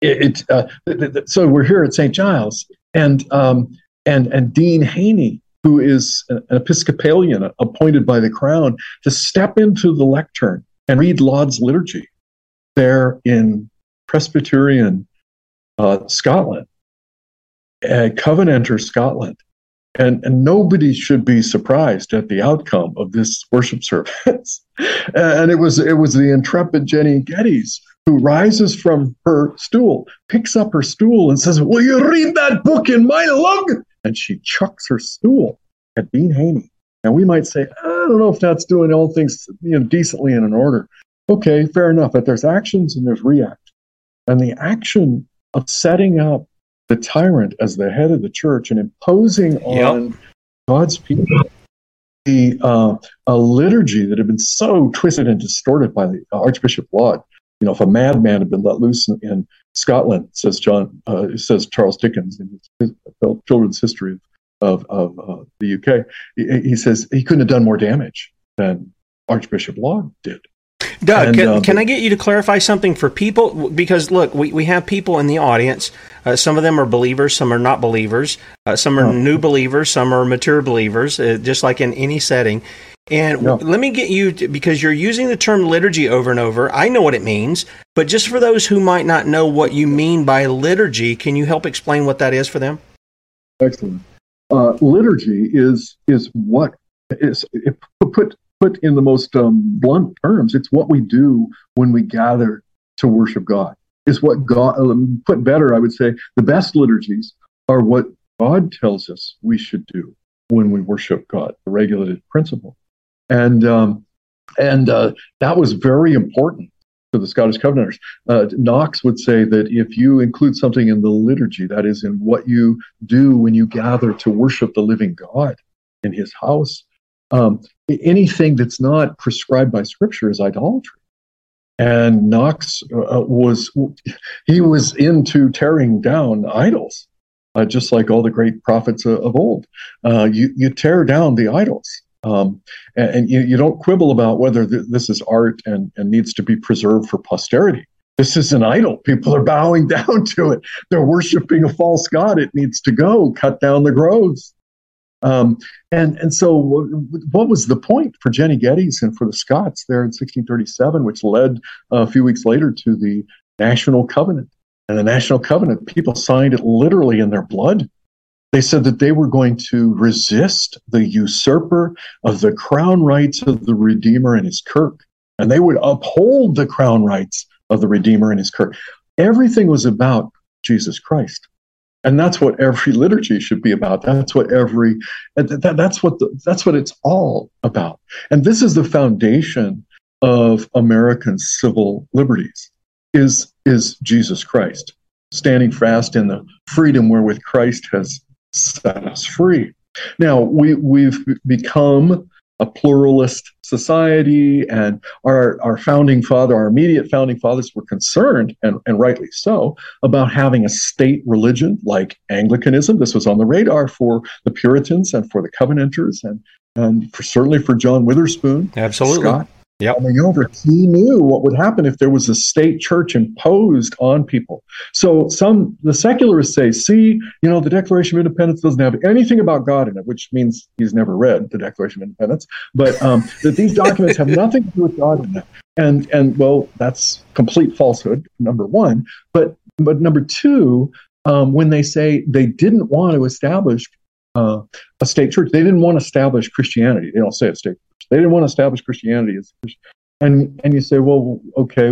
it uh, so we're here at St. Giles, and um, and and Dean Hannay who is an Episcopalian appointed by the crown to step into the lectern and read Laud's liturgy there in Presbyterian uh, Scotland, uh, Covenanter Scotland. And, and nobody should be surprised at the outcome of this worship [laughs] service. and it was it was the intrepid Jenny Geddes who rises from her stool, picks up her stool, and says, Will you read that book in my lug? And she chucks her stool at Dean Hannay. And we might say, I don't know if that's doing all things you know, decently and in order. Okay, fair enough. But there's actions and there's react. And the action of setting up the tyrant as the head of the church and imposing yep. on God's people the uh, a liturgy that had been so twisted and distorted by the Archbishop Laud you know, if a madman had been let loose in, in Scotland, says John, uh, says Charles Dickens in his, his children's history of, of uh, the UK, he, he, says he couldn't have done more damage than Archbishop Laud did. Doug, and, can, um, can, I get you to clarify something for people? Because look, we, we have people in the audience. Uh, some of them are believers, some are not believers. Uh, some are new believers, some are mature believers, uh, just like in any setting. And no. let me get you to, because you're using the term liturgy over and over. I know what it means, but just for those who might not know what you mean by liturgy, can you help explain what that is for them? Excellent. Uh, liturgy is is what is put put in the most um, blunt terms. It's what we do when we gather to worship God. Is what God um, put better. I would say the best liturgies are what God tells us we should do when we worship God. The regulated principle and um, and uh, that was very important to the Scottish Covenanters. Uh, Knox would say that if you include something in the liturgy, that is, in what you do when you gather to worship the living God in His house, um, anything that's not prescribed by Scripture is idolatry. And Knox uh, was he was into tearing down idols. Uh, just like all the great prophets uh, of old, uh, you you tear down the idols, um, and, and you, you, don't quibble about whether th- this is art and, and needs to be preserved for posterity. This is an idol. People are bowing [laughs] down to it. They're worshiping a false god. It needs to go. Cut down the groves. Um, and and so, what was the point for Jenny Geddes and for the Scots there in 1637, which led uh, a few weeks later to the National Covenant? And the National Covenant, people signed it literally in their blood. They said that they were going to resist the usurper of the crown rights of the Redeemer and his kirk, and they would uphold the crown rights of the Redeemer and his kirk. Everything was about Jesus Christ. And that's what every [laughs] liturgy should be about. That's what every that, that's what the, that's what it's all about. And this is the foundation of American civil liberties is is Jesus Christ, standing fast in the freedom wherewith Christ has set us free. Now we we've become a pluralist society, and our, our founding father, our immediate founding fathers were concerned, and, and rightly so, about having a state religion like Anglicanism. This was on the radar for the Puritans and for the Covenanters, and and for, certainly for John Witherspoon. Absolutely. Scott yep. coming over. He knew what would happen if there was a state church imposed on people. So some the secularists say, see, you know, the Declaration of Independence doesn't have anything about God in it, which means he's never read the Declaration of Independence, but um, that these documents have nothing to do with God in it. And and well, that's complete falsehood. Number one, but but number two, um, when they say they didn't want to establish uh, a state church. They didn't want to establish Christianity. They don't say a state church. They didn't want to establish Christianity as and and you say, well, okay,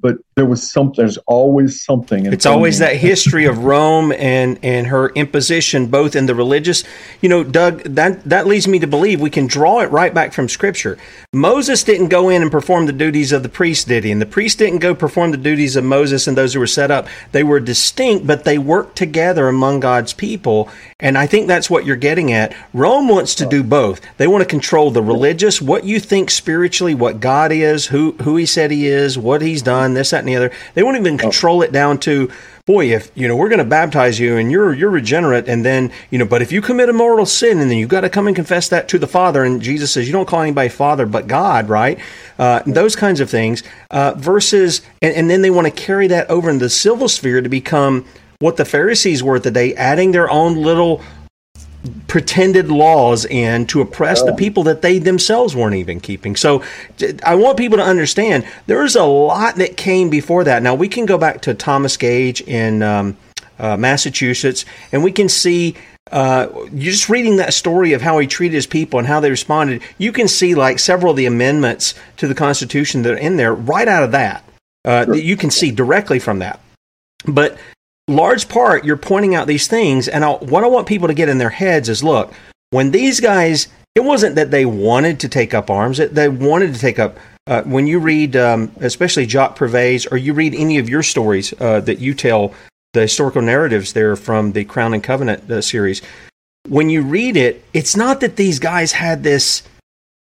but there was something. There's always something. It's always that history of Rome and and her imposition, both in the religious. You know, Doug, that that leads me to believe we can draw it right back from Scripture. Moses didn't go in and perform the duties of the priest, did he? And the priest didn't go perform the duties of Moses and those who were set up. They were distinct, but they worked together among God's people. And I think that's what you're getting at. Rome wants to do both. They want to control the religious, what you think spiritually, what God is is, who who he said he is, what he's done, this, that, and the other. They won't even control it down to, boy, if you know we're going to baptize you and you're you're regenerate, and then you know, but if you commit a mortal sin, and then you've got to come and confess that to the Father, and Jesus says you don't call anybody Father but God, right? Uh, those kinds of things. Uh, versus, and, and then they want to carry that over in the civil sphere to become what the Pharisees were at the day, adding their own little pretended laws in to oppress oh. the people that they themselves weren't even keeping. So I want people to understand there's a lot that came before that. Now we can go back to Thomas Gage in um, uh, Massachusetts and we can see uh, just reading that story of how he treated his people and how they responded, you can see like several of the amendments to the Constitution that are in there right out of that. Uh, sure. You can see directly from that. But large part, you're pointing out these things. And I'll, what I want people to get in their heads is look, when these guys, it wasn't that they wanted to take up arms, they wanted to take up. Uh, when you read, um, especially Jock Purves's, or you read any of your stories uh, that you tell, the historical narratives there from the Crown and Covenant uh, series, when you read it, it's not that these guys had this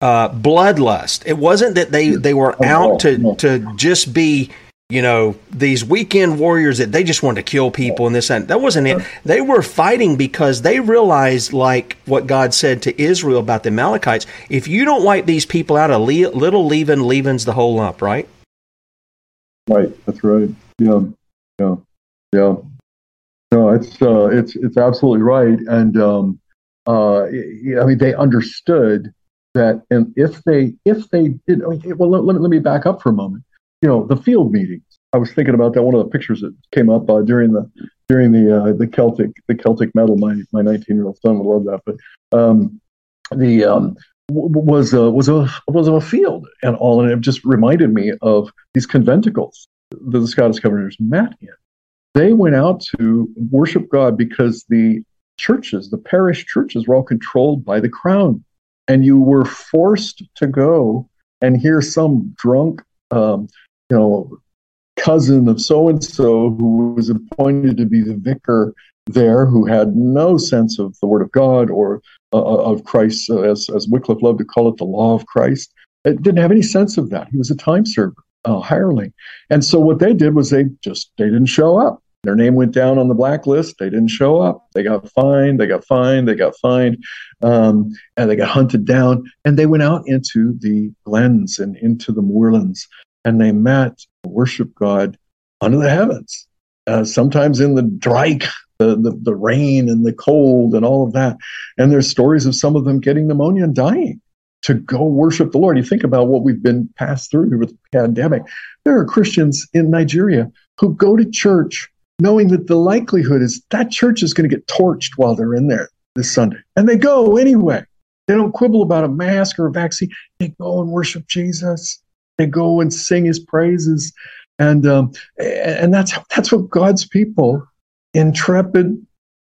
uh, bloodlust. It wasn't that they, they were out to, to just be you know, these weekend warriors that they just wanted to kill people and this and that wasn't it. They were fighting because they realized, like what God said to Israel about the Amalekites, if you don't wipe these people out, a little leaven leavens the whole lump, right? Right. That's right. Yeah. Yeah. Yeah. No, it's uh, it's it's absolutely right, and um, uh, I mean they understood that, and if they if they did, I mean, well, let, let, let me back up for a moment you know the field meetings. I was thinking about that. One of the pictures that came up uh, during the during the uh, the Celtic the Celtic medal. My my 19 year old son would love that. But um, the um, was a, was a was a field and all, and it just reminded me of these conventicles that the Scottish Covenanters met in. They went out to worship God because the churches, the parish churches, were all controlled by the crown, and you were forced to go and hear some drunk um, you know, cousin of so and so who was appointed to be the vicar there, who had no sense of the Word of God or uh, uh, of Christ, uh, as as Wycliffe loved to call it, the law of Christ. It didn't have any sense of that. He was a time server, a hireling, and so what they did was they just they didn't show up. Their name went down on the blacklist. They didn't show up. They got fined. They got fined. They got fined, um, and they got hunted down. And they went out into the glens and into the moorlands and they met, worship God under the heavens. Uh, sometimes in the dreich, the, the the rain and the cold and all of that. And there's stories of some of them getting pneumonia and dying to go worship the Lord. You think about what we've been passed through with the pandemic. There are Christians in Nigeria who go to church knowing that the likelihood is that church is going to get torched while they're in there this Sunday. And they go anyway. They don't quibble about a mask or a vaccine. They go and worship Jesus. They go and sing his praises. And um, and that's that's what God's people, intrepid,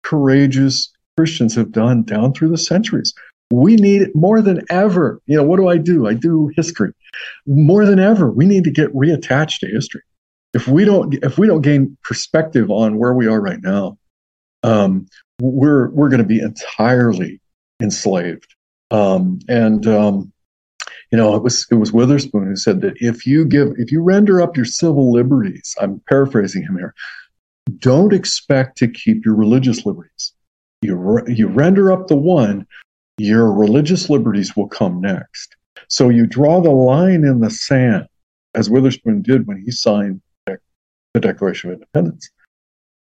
courageous Christians have done down through the centuries. We need it more than ever. You know, what do I do? I do history. More than ever, we need to get reattached to history. If we don't, if we don't gain perspective on where we are right now, um, we're we're going to be entirely enslaved. Um, and um, you know, it was it was Witherspoon who said that if you give if you render up your civil liberties, I'm paraphrasing him here, don't expect to keep your religious liberties. You you render up the one, your religious liberties will come next. So you draw the line in the sand, as Witherspoon did when he signed the Declaration of Independence.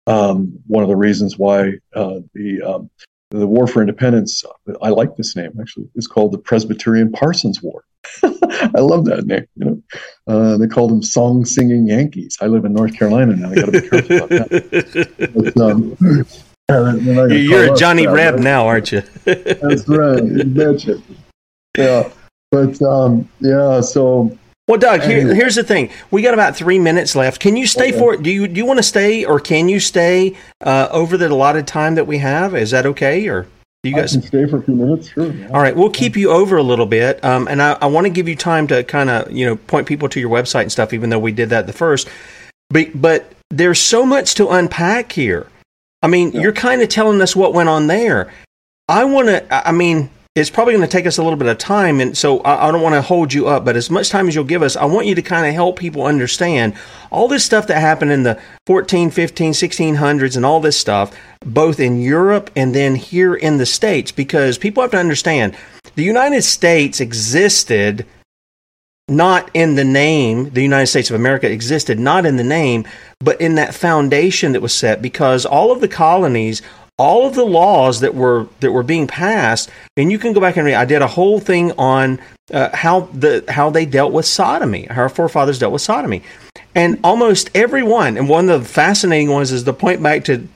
Um, one of the reasons why uh, the um, the War for Independence, I like this name actually, is called the Presbyterian Parsons War. [laughs] I love that name. You know, uh, they called them song singing Yankees. I live in North Carolina now. I got to be careful about that. But, um, [clears throat] You're a Johnny Reb now, aren't you? [laughs] That's right. You betcha. Yeah, but um, yeah. So well, Doug, here, here's the thing. We got about three minutes left. Can you stay okay. for it? Do you do you want to stay, or can you stay uh, over the allotted time that we have? Is that okay, or you guys can stay for a few minutes? Sure. Yeah. All right, we'll keep you over a little bit, um, and I, I want to give you time to kind of you know point people to your website and stuff. Even though we did that the first, but but there's so much to unpack here. I mean, yeah. you're kind of telling us what went on there. I want to. I mean, it's probably going to take us a little bit of time and so I, I don't want to hold you up but as much time as you'll give us i want you to kind of help people understand all this stuff that happened in the 14 15 1600s and all this stuff both in europe and then here in the states because people have to understand the united states existed not in the name, the United States of America existed not in the name, but in that foundation that was set because all of the colonies all of the laws that were that were being passed, and you can go back and read. I did a whole thing on uh, how the how they dealt with sodomy, how our forefathers dealt with sodomy, and almost everyone. And one of the fascinating ones is the point back to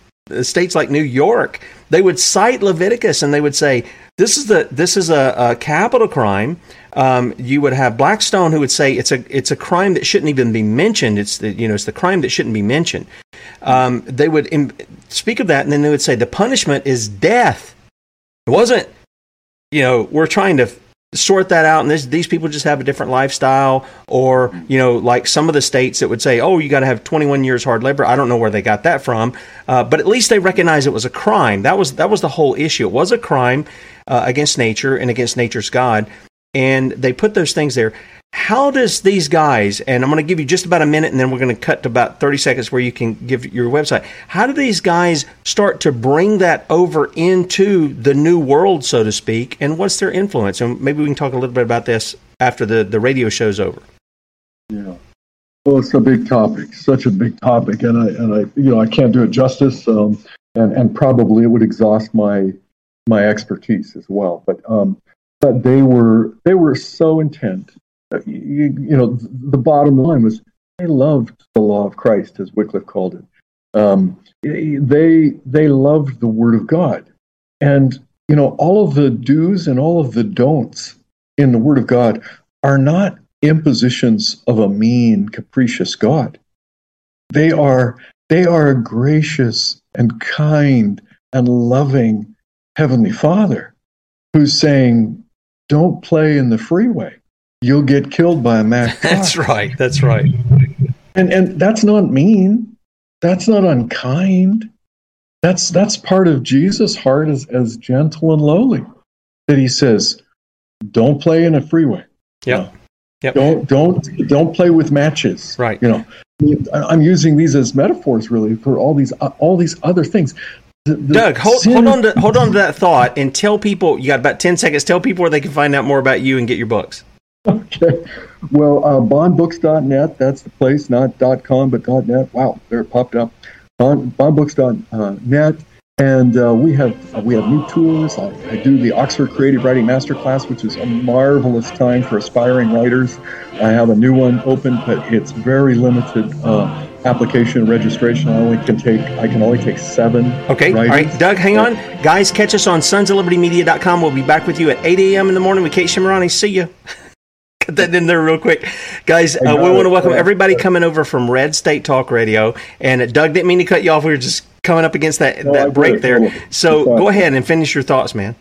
states like New York. They would cite Leviticus and they would say this is the this is a, a capital crime. Um, you would have Blackstone who would say it's a it's a crime that shouldn't even be mentioned. It's the you know it's the crime that shouldn't be mentioned. Um, they would Im- speak of that, and then they would say the punishment is death. It wasn't, you know, we're trying to sort that out, and this, these people just have a different lifestyle, or you know, like some of the states that would say, "Oh, you got to have 21 years hard labor." I don't know where they got that from, uh, but at least they recognize it was a crime. That was that was the whole issue. It was a crime uh, against nature and against nature's God, and they put those things there. How does these guys, and I'm going to give you just about a minute and then we're going to cut to about 30 seconds where you can give your website. How do these guys start to bring that over into the new world, so to speak, and what's their influence? And maybe we can talk a little bit about this after the, the radio show's over. Yeah. Well, it's a big topic, such a big topic, and I and I you know I can't do it justice, um, and and probably it would exhaust my my expertise as well. But um, but they were they were so intent you, you know, the bottom line was they loved the law of Christ, as Wycliffe called it. Um, they they loved the Word of God, and you know all of the do's and all of the don'ts in the Word of God are not impositions of a mean, capricious God. They are they are a gracious and kind and loving Heavenly Father who's saying, "Don't play in the freeway." You'll get killed by a [laughs] Mack. that's right. That's right. And and that's not mean. That's not unkind. That's that's part of Jesus' heart as as gentle and lowly. That he says, "Don't play in a freeway." Yeah. Yep. Don't don't don't play with matches. Right. You know, I'm using these as metaphors really for all these uh, all these other things. The, the Doug, hold, hold on to hold on to that thought and tell people. You got about ten seconds. Tell people where they can find out more about you and get your books. Okay. Well, uh, bondbooks.net, that's the place, not .com, but .net. Wow, there it popped up. bondbooks.net. And uh, we have uh, we have new tours. I, I, do the Oxford Creative Writing Masterclass, which is a marvelous time for aspiring writers. I have a new one open, but it's very limited uh, application registration. I only can take I can only take seven. Okay, writers. all right, Doug, hang on, guys. Catch us on sonsoflibertymedia.com. We'll be back with you at 8 a.m. in the morning with Kate Shemirani. See you. [laughs] Get that in there real quick, guys. Uh, we want to welcome everybody coming over from Red State Talk Radio. And Doug didn't mean to cut you off. We were just coming up against that, no, that break there. So go ahead and finish your thoughts, man.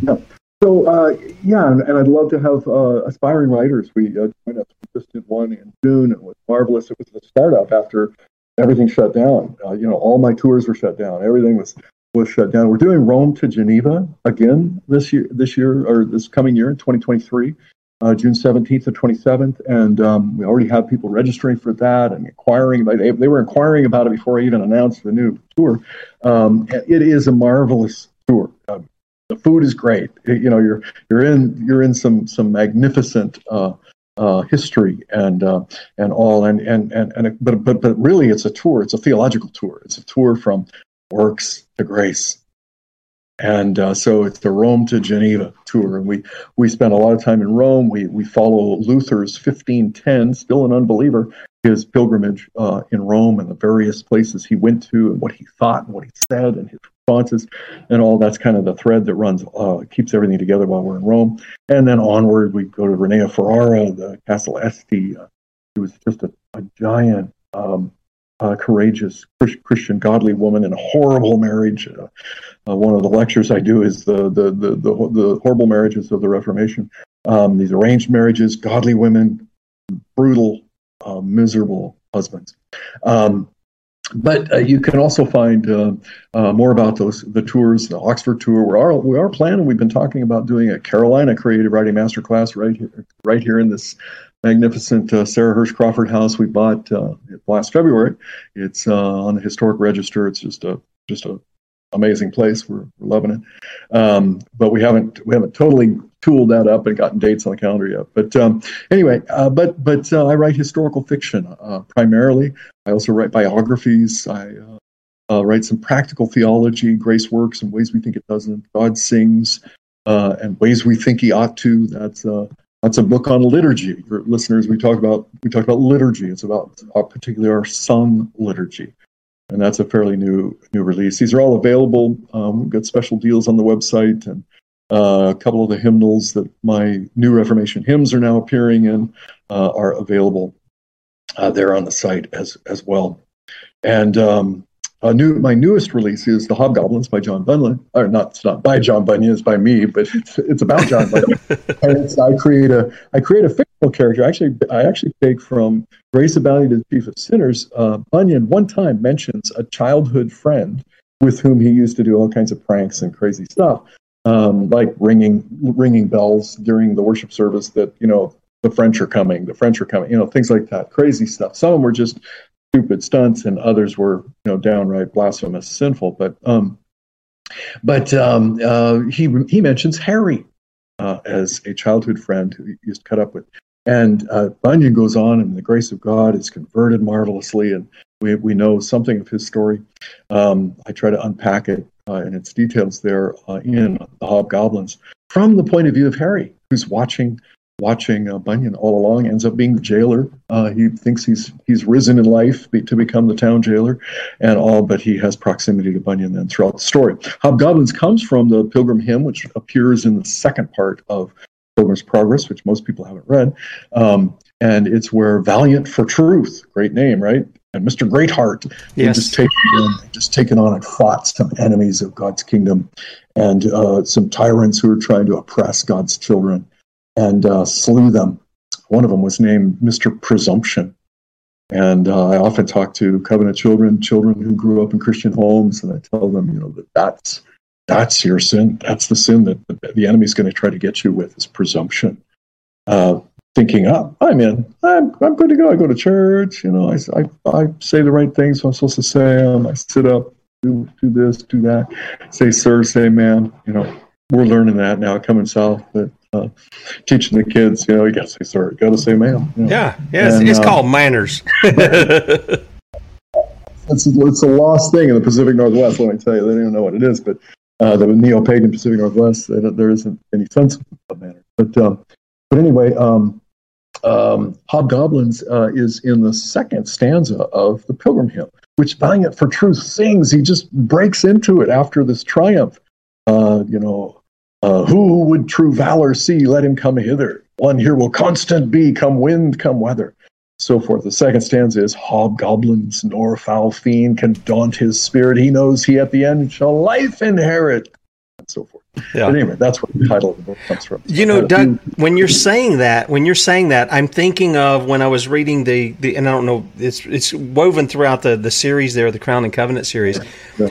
Yeah. So uh, yeah, and, and, I'd love to have uh, aspiring writers. We uh, joined us. We just did one in June. It was marvelous. It was the startup after everything shut down. Uh, you know, all my tours were shut down. Everything was was shut down. We're doing Rome to Geneva again this year. This year or this coming year in 2023 uh, June 17th to 27th, and um, we already have people registering for that and inquiring. They, they were inquiring about it before I even announced the new tour. Um, it is a marvelous tour. Uh, the food is great. You know, you're you're in you're in some some magnificent uh, uh, history and uh, and all, and and and, and but but but really, it's a tour. It's a theological tour. It's a tour from works to grace and uh, so it's the Rome to Geneva tour, and we we spent a lot of time in Rome. We we follow Luther's 1510, still an unbeliever, his pilgrimage uh, in Rome and the various places he went to, and what he thought, and what he said, and his responses, and all. That's kind of the thread that runs uh, keeps everything together while we're in Rome. And then onward, we go to Renée Ferrara, the Castle Este. Uh, it was just a, a giant. Um, uh, courageous Christian, godly woman in a horrible marriage. Uh, uh, one of the lectures I do is the the the, the, the horrible marriages of the Reformation. Um, these arranged marriages, godly women, brutal, uh, miserable husbands. Um, but uh, you can also find uh, uh, more about those the tours, the Oxford tour. We are we are planning. We've been talking about doing a Carolina Creative Writing Masterclass right here, right here in this magnificent uh, Sarah Hirsch Crawford house we bought uh, last February. It's uh, on the historic register. It's just a just a amazing place. We're, we're loving it. Um, but we haven't we haven't totally tooled that up and gotten dates on the calendar yet. But um, anyway, uh, but but uh, I write historical fiction uh, primarily. I also write biographies. I write some practical theology. Grace works in ways we think it doesn't. God sings. and ways we think he ought to. That's that's a book on liturgy. For listeners, we talk about we talk about liturgy. It's about uh, particularly our sung liturgy, and that's a fairly new new release. These are all available. Um, got special deals on the website, and uh, a couple of the hymnals that my new Reformation hymns are now appearing in uh, are available uh, there on the site as as well. And um, uh, new, my newest release is The Hobgoblins by John Bunyan. Or not, it's not by John Bunyan, it's by me, but it's, it's about John Bunyan. [laughs] and I create a I create a fictional character. Actually, I actually take from Grace Abounding to the Chief of Sinners. Uh, Bunyan one time mentions a childhood friend with whom he used to do all kinds of pranks and crazy stuff, um, like ringing ringing bells during the worship service. That you know the French are coming, the French are coming, you know, things like that, crazy stuff. Some of them were just stupid stunts, and others were you know downright blasphemous, sinful. But um, but um, uh, he he mentions Harry uh, as a childhood friend who he used to cut up with, and uh, Bunyan goes on, and the grace of God is converted marvelously, and we we know something of his story. Um, I try to unpack it uh, in its details there uh, in the Hobgoblins from the point of view of Harry, who's watching watching uh, Bunyan all along. Ends up being the jailer. Uh, he thinks he's he's risen in life be, to become the town jailer, and all. But he has proximity to Bunyan then throughout the story. Hobgoblins comes from the Pilgrim hymn, which appears in the second part of Pilgrim's Progress, which most people haven't read. Um, and it's where Valiant for Truth, great name, right? And Mr. Greatheart, yes. just taken on, just taken on and fought some enemies of God's kingdom, and uh, some tyrants who are trying to oppress God's children and uh, slew them. One of them was named Mr. Presumption. And uh, I often talk to covenant children, children who grew up in Christian homes, and I tell them, you know, that that's that's your sin. That's the sin that the, the enemy's going to try to get you with is presumption. Uh, thinking, oh, I'm in. I'm, I'm good to go. I go to church. You know, I, I, I say the right things I'm supposed to say. Um, I sit up, do, do this, do that. Say sir, say ma'am. You know, we're learning that now coming south. But uh, teaching the kids, you know, you got to say sorry, got to say ma'am. You know? Yeah, yeah, it's, it's uh, called manners. [laughs] it's, it's a lost thing in the Pacific Northwest. Let me tell you, they don't even know what it is. But uh, the neo-pagan Pacific Northwest, there isn't any sense of matter. But um, but anyway, um, um, hobgoblins uh, is in the second stanza of the Pilgrim Hymn, which Valiant for Truth sings. He just breaks into it after this triumph. Uh, you know, uh, who would true valor see? Let him come hither. One here will constant be, come wind, come weather. So forth. The second stanza is hobgoblins nor foul fiend can daunt his spirit. He knows he at the end shall life inherit, and so forth. Yeah. But anyway, that's what the title of the book comes from. You know, Doug, when you're saying that, when you're saying that, I'm thinking of when I was reading the, the and I don't know, it's it's woven throughout the, the series there, the Crown and Covenant series.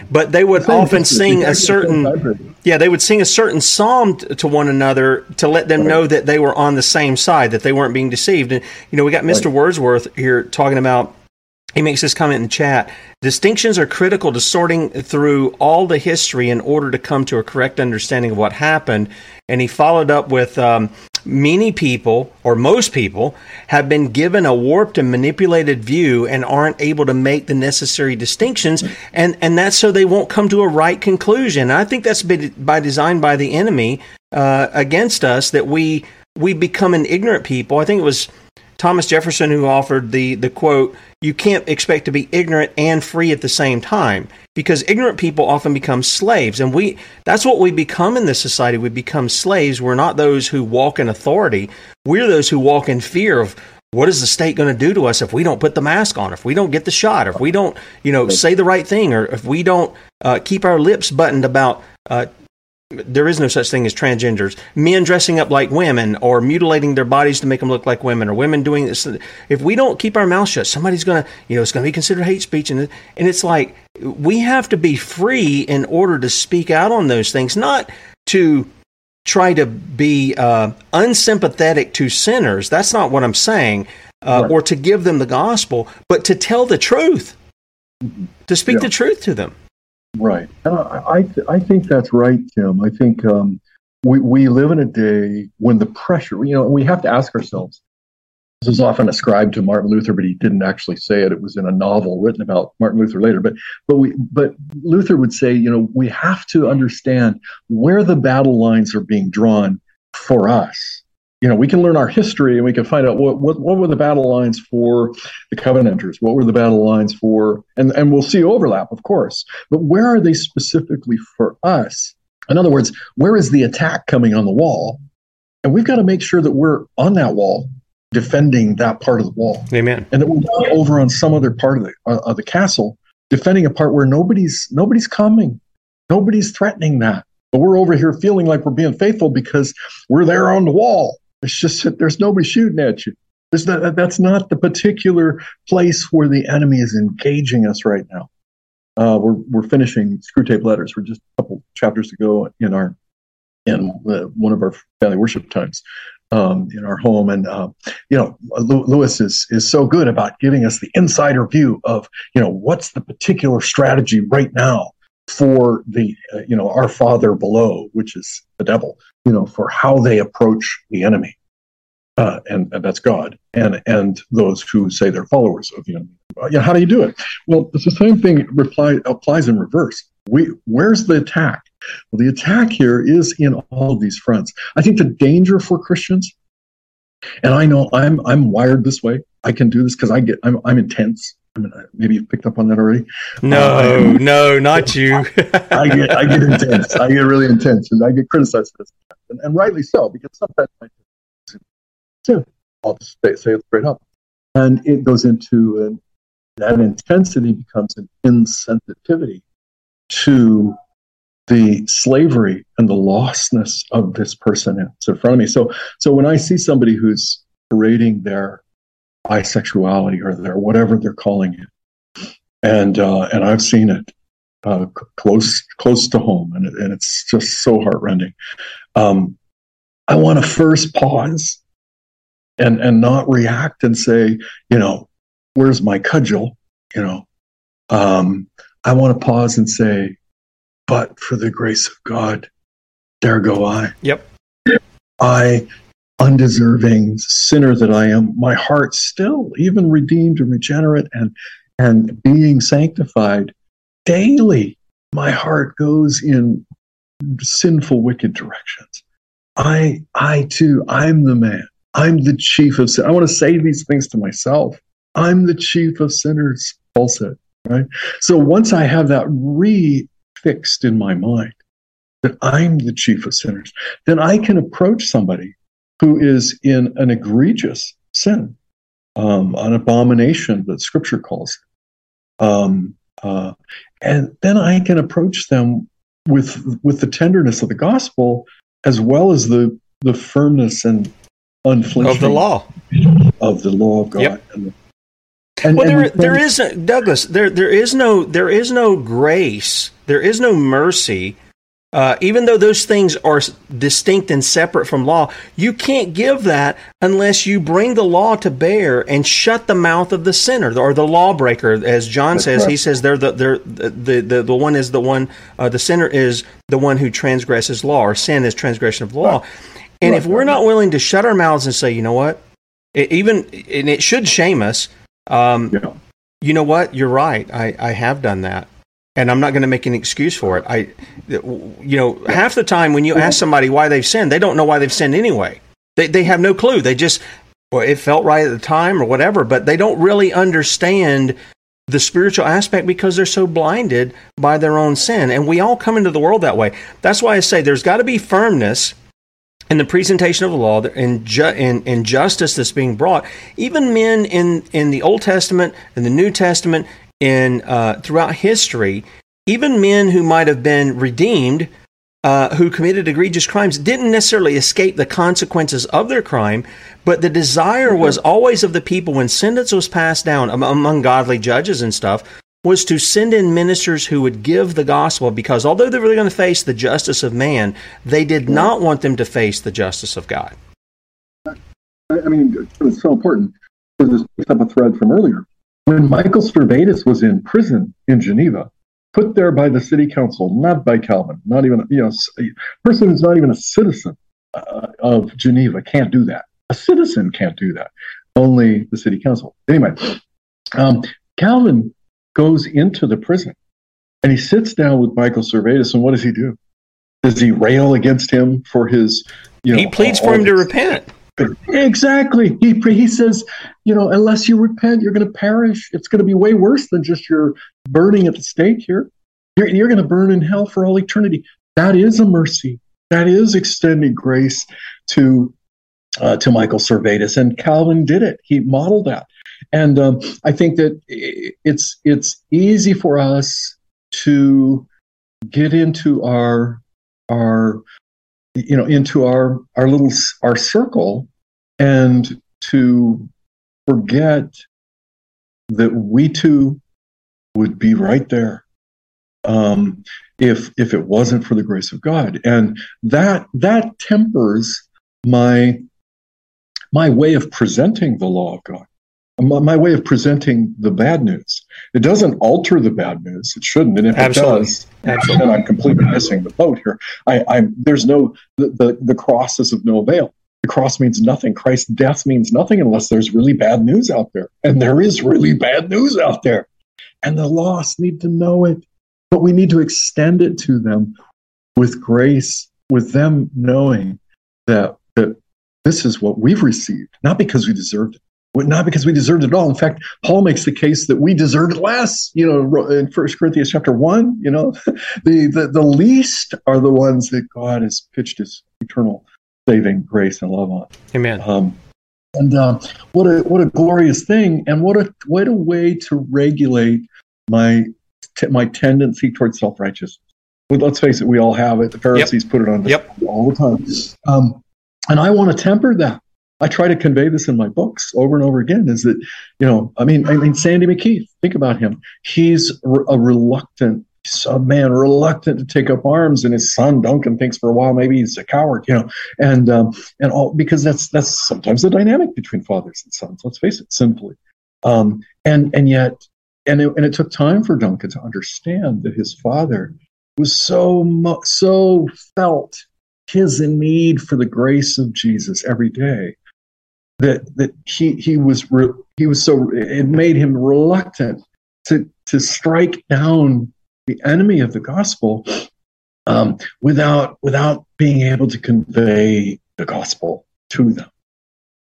But they would often sing a certain, yeah, they would sing a certain psalm t- to one another to let them know that they were on the same side, that they weren't being deceived. And you know, we got Mr. Wordsworth here talking about he makes this comment in the chat. Distinctions are critical to sorting through all the history in order to come to a correct understanding of what happened. And he followed up with um, many people, or most people, have been given a warped and manipulated view and aren't able to make the necessary distinctions. And, and that's so they won't come to a right conclusion. I think that's been by design by the enemy uh, against us that we we become an ignorant people. I think it was Thomas Jefferson who offered the the quote, "You can't expect to be ignorant and free at the same time." Because ignorant people often become slaves, and we that's what we become in this society. We become slaves. We're not those who walk in authority. We're those who walk in fear of what is the state going to do to us if we don't put the mask on, if we don't get the shot, if we don't, you know, say the right thing, or if we don't uh, keep our lips buttoned about uh, there is no such thing as transgenders. Men dressing up like women or mutilating their bodies to make them look like women or women doing this. If we don't keep our mouth shut, somebody's going to, you know, it's going to be considered hate speech. And, and it's like we have to be free in order to speak out on those things, not to try to be uh, unsympathetic to sinners. That's not what I'm saying. Uh, right. Or to give them the gospel, but to tell the truth, to speak yeah. the truth to them. Right. Uh, I, I think that's right, Tim. I think um, we, we live in a day when the pressure, you know, we have to ask ourselves. This is often ascribed to Martin Luther, but he didn't actually say it. It was in a novel written about Martin Luther later. But but we but Luther would say, you know, we have to understand where the battle lines are being drawn for us you know, we can learn our history and we can find out what, what, what were the battle lines for the Covenanters, what were the battle lines for, and, and we'll see overlap, of course, but where are they specifically for us? In other words, where is the attack coming on the wall? And we've got to make sure that we're on that wall, defending that part of the wall. Amen. And that we're not over on some other part of the uh, of the castle, defending a part where nobody's nobody's coming, nobody's threatening that. But we're over here feeling like we're being faithful because we're there on the wall. It's just that there's nobody shooting at you. Not, that's not the particular place where the enemy is engaging us right now. Uh, we're we're finishing Screwtape Letters. We're just a couple chapters ago in our in one of our family worship times um, in our home, and uh, you know Lewis is is so good about giving us the insider view of you know what's the particular strategy right now for the uh, you know our father below which is the devil you know for how they approach the enemy uh, and, and, that's god and and those who say they're followers of the enemy uh, yeah how do you do it? Well it's the same thing reply, applies in reverse. We where's the attack? Well the attack here is in all of these fronts. I think the danger for christians and i know i'm i'm wired this way. I can do this because i get i'm, I'm intense maybe you've picked up on that already. No, uh, no, not you. [laughs] I get, I get intense. I get really intense, and I get criticized for this, and, and rightly so, because sometimes I so I'll just say, say it straight up, and it goes into an, that intensity becomes an insensitivity to the slavery and the lostness of this person that's in front of me. So, so when I see somebody who's parading their bisexuality or their whatever they're calling it. And uh, and I've seen it uh, close close to home, and, it, and it's just so heartrending. Um, I want to first pause and and not react and say, you know, where's my cudgel? You know, um, I want to pause and say, but for the grace of God, there go I. Yep. I undeserving sinner that I am, my heart still, even redeemed and regenerate and and being sanctified daily, my heart goes in sinful, wicked directions. I, I too, I'm the man. I'm the chief of sin. I want to say these things to myself. I'm the chief of sinners, Paul said, right? So once I have that refixed in my mind, that I'm the chief of sinners, then I can approach somebody who is in an egregious sin, um, an abomination that Scripture calls it. Um, uh, and then I can approach them with with the tenderness of the gospel, as well as the the firmness and unflinching of the law of the law of God. Yep. And, and, well, there, there is Douglas. There, there is no, there is no grace. There is no mercy uh, even though those things are distinct and separate from law, you can't give that unless you bring the law to bear and shut the mouth of the sinner or the lawbreaker. As John That's says, correct. he says they're the, they're the, the, the one is the one, uh, the sinner is the one who transgresses law, or sin is transgression of law. Right. And right. if we're not willing to shut our mouths and say, you know what, it, even, and it should shame us, um, yeah. you know what, you're right, I, I have done that and I'm not going to make an excuse for it. I, you know, half the time when you ask somebody why they've sinned, they don't know why they've sinned anyway. They they have no clue. They just well, it felt right at the time or whatever, but they don't really understand the spiritual aspect because they're so blinded by their own sin. And we all come into the world that way. That's why I say there's got to be firmness in the presentation of the law and, ju- and justice that's being brought. Even men in, in the Old Testament and the New Testament in uh, throughout history, even men who might have been redeemed, uh, who committed egregious crimes, didn't necessarily escape the consequences of their crime, but the desire mm-hmm. was always of the people when sentence was passed down among godly judges and stuff was to send in ministers who would give the gospel because although they were going to face the justice of man, they did not want them to face the justice of God. I mean, it's so important. because This picks up a thread from earlier when Michael Servetus was in prison in Geneva, put there by the city council, not by Calvin, not even you know, a person who's not even a citizen uh, of Geneva can't do that. A citizen can't do that. Only the city council. Anyway, um, Calvin goes into the prison and he sits down with Michael Servetus, and what does he do? Does he rail against him for his? You know, he pleads for him to repent. Exactly. He, he says, you know, unless you repent, you're going to perish. It's going to be way worse than just your burning at the stake here. You're, you're going to burn in hell for all eternity. That is a mercy. That is extending grace to uh, to Michael Servetus, and Calvin did it. He modeled that, and um, I think that it's it's easy for us to get into our our you know into our our little our circle and to forget that we too would be right there um, if if it wasn't for the grace of God, and that that tempers my my way of presenting the law of God my, my, way of presenting the bad news. It doesn't alter the bad news. It shouldn't. And if Absolutely. it does, Absolutely. then I'm completely missing the boat here. I, I'm there's no the, the the cross is of no avail. The cross means nothing. Christ's death means nothing unless there's really bad news out there. And there is really bad news out there. And the lost need to know it. But we need to extend it to them with grace, with them knowing that, that this is what we've received, not because we deserved it, not because we deserved it all. In fact, Paul makes the case that we deserved less. You know, in First Corinthians chapter one, you know, [laughs] the, the the least are the ones that God has pitched His eternal saving grace and love on. Amen. Um, and uh, what a what a glorious thing, and what a what a way to regulate my t- my tendency towards self righteousness. Let's face it, we all have it. The Pharisees yep. put it on yep. all the time, um, and I want to temper that. I try to convey this in my books over and over again is that, you know, I mean, I mean, Sandy M'Kethe, think about him. He's a reluctant man reluctant to take up arms, and his son Duncan thinks for a while maybe he's a coward, you know, and um, and all because that's that's sometimes the dynamic between fathers and sons. Let's face it, simply, um, and and yet, and it, and it took time for Duncan to understand that his father was so mu- so felt his need for the grace of Jesus every day that that he he was re, he was so it made him reluctant to to strike down the enemy of the gospel um, without without being able to convey the gospel to them.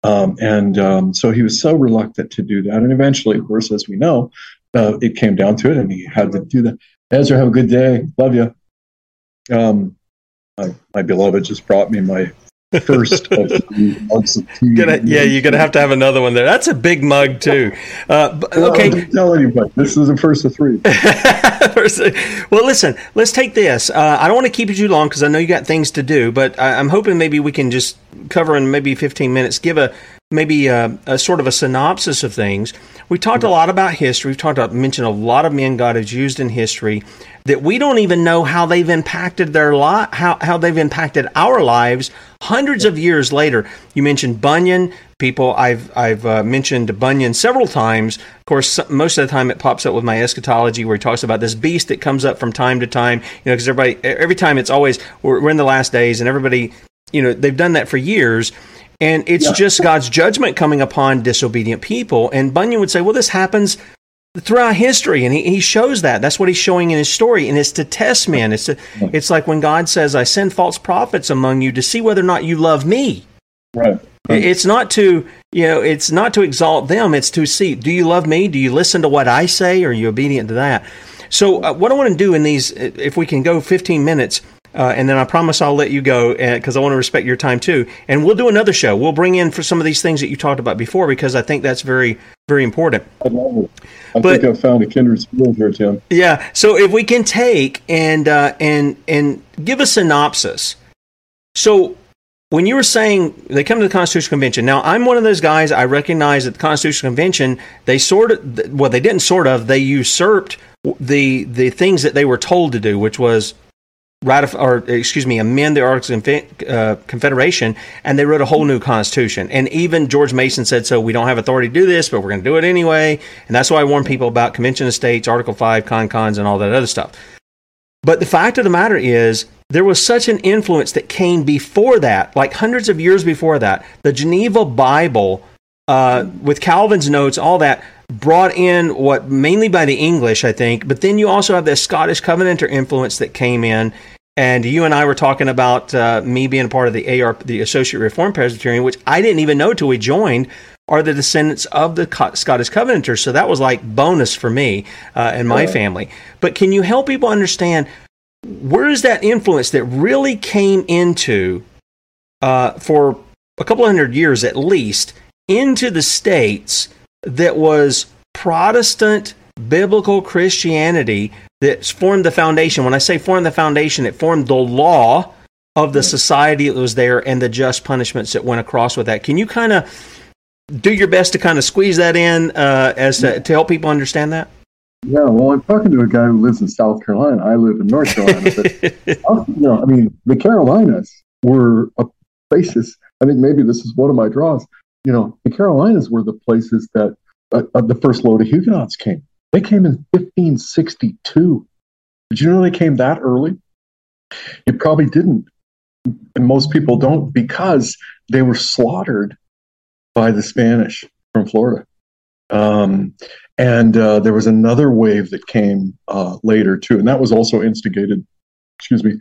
Um, and um, so he was so reluctant to do that. And eventually, of course, as we know, uh, it came down to it, and he had to do that. Ezra, have a good day. Love you. Um, my, my beloved just brought me my first of mugs of tea. Gonna, yeah, you're gonna have to have another one there. That's a big mug too. Uh, okay, tell anybody. This is the first of three. [laughs] well, listen, let's take this. Uh, I don't want to keep you too long because I know you got things to do, but I, I'm hoping maybe we can just cover in maybe 15 minutes, give a maybe a, a sort of a synopsis of things. We talked a lot about history. We've talked about mentioned a lot of men God has used in history that we don't even know how they've impacted their li- how how they've impacted our lives hundreds of years later. You mentioned Bunyan. People I've I've uh, mentioned Bunyan several times. Of course, most of the time it pops up with my eschatology, where he talks about this beast that comes up from time to time. You know, because everybody every time it's always we're, we're in the last days, and everybody you know they've done that for years. And it's Yeah. just God's judgment coming upon disobedient people. And Bunyan would say, well, this happens throughout history. And he, he shows that. That's what he's showing in his story. And it's to test men it's to, it's like when god says i send false prophets among you to see whether or not you love me. Right. It's not to you know it's not to exalt them. It's to see do you love me? Do you listen to what i say? Are you obedient to that? So uh, what i want to do in these if we can go 15 minutes uh, and then I promise I'll let you go because I want to respect your time too. And we'll do another show. We'll bring in for some of these things that you talked about before because I think that's very, very important. I love it. I But- think I've found a kindred spirit here, Tim. Yeah. So if we can take and uh, and and give a synopsis. So when you were saying they come to the Constitutional Convention, now I'm one of those guys. I recognize that the Constitutional Convention they sort of well they didn't sort of they usurped the the things that they were told to do, which was ratify or excuse me amend the Articles of uh, Confederation, and they wrote a whole new constitution. And even George Mason said so. We don't have authority to do this, but we're going to do it anyway. And that's why I warn people about Convention of States, Article Five, con cons, and all that other stuff. But the fact of the matter is, there was such an influence that came before that, like hundreds of years before that. The Geneva Bible, uh, with Calvin's notes, all that, brought in what mainly by the English, I think. But then you also have this Scottish Covenanter influence that came in. And you and I were talking about uh, me being part of the AR, the Associate Reformed Presbyterian, which I didn't even know till we joined, are the descendants of the Co- Scottish Covenanters. So that was like bonus for me uh, and my Right. family. But can you help people understand where is that influence that really came into uh, for a couple hundred years at least into the states that was Protestant biblical Christianity that formed the foundation. When I say formed the foundation, it formed the law of the society that was there and the just punishments that went across with that. Can you kind of do your best to kind of squeeze that in uh, as to, to help people understand that? Yeah, well, I'm talking to a guy who lives in South Carolina. I live in North Carolina. But, [laughs] you know, I mean, the Carolinas were a basis. I think maybe this is one of my draws. You know, the Carolinas were the places that uh, the first load of Huguenots came. They came in 1562. Did you know they came that early? You probably didn't. And most people don't because they were slaughtered by the Spanish from Florida. Um, and uh, there was another wave that came uh, later too, and that was also instigated, excuse me,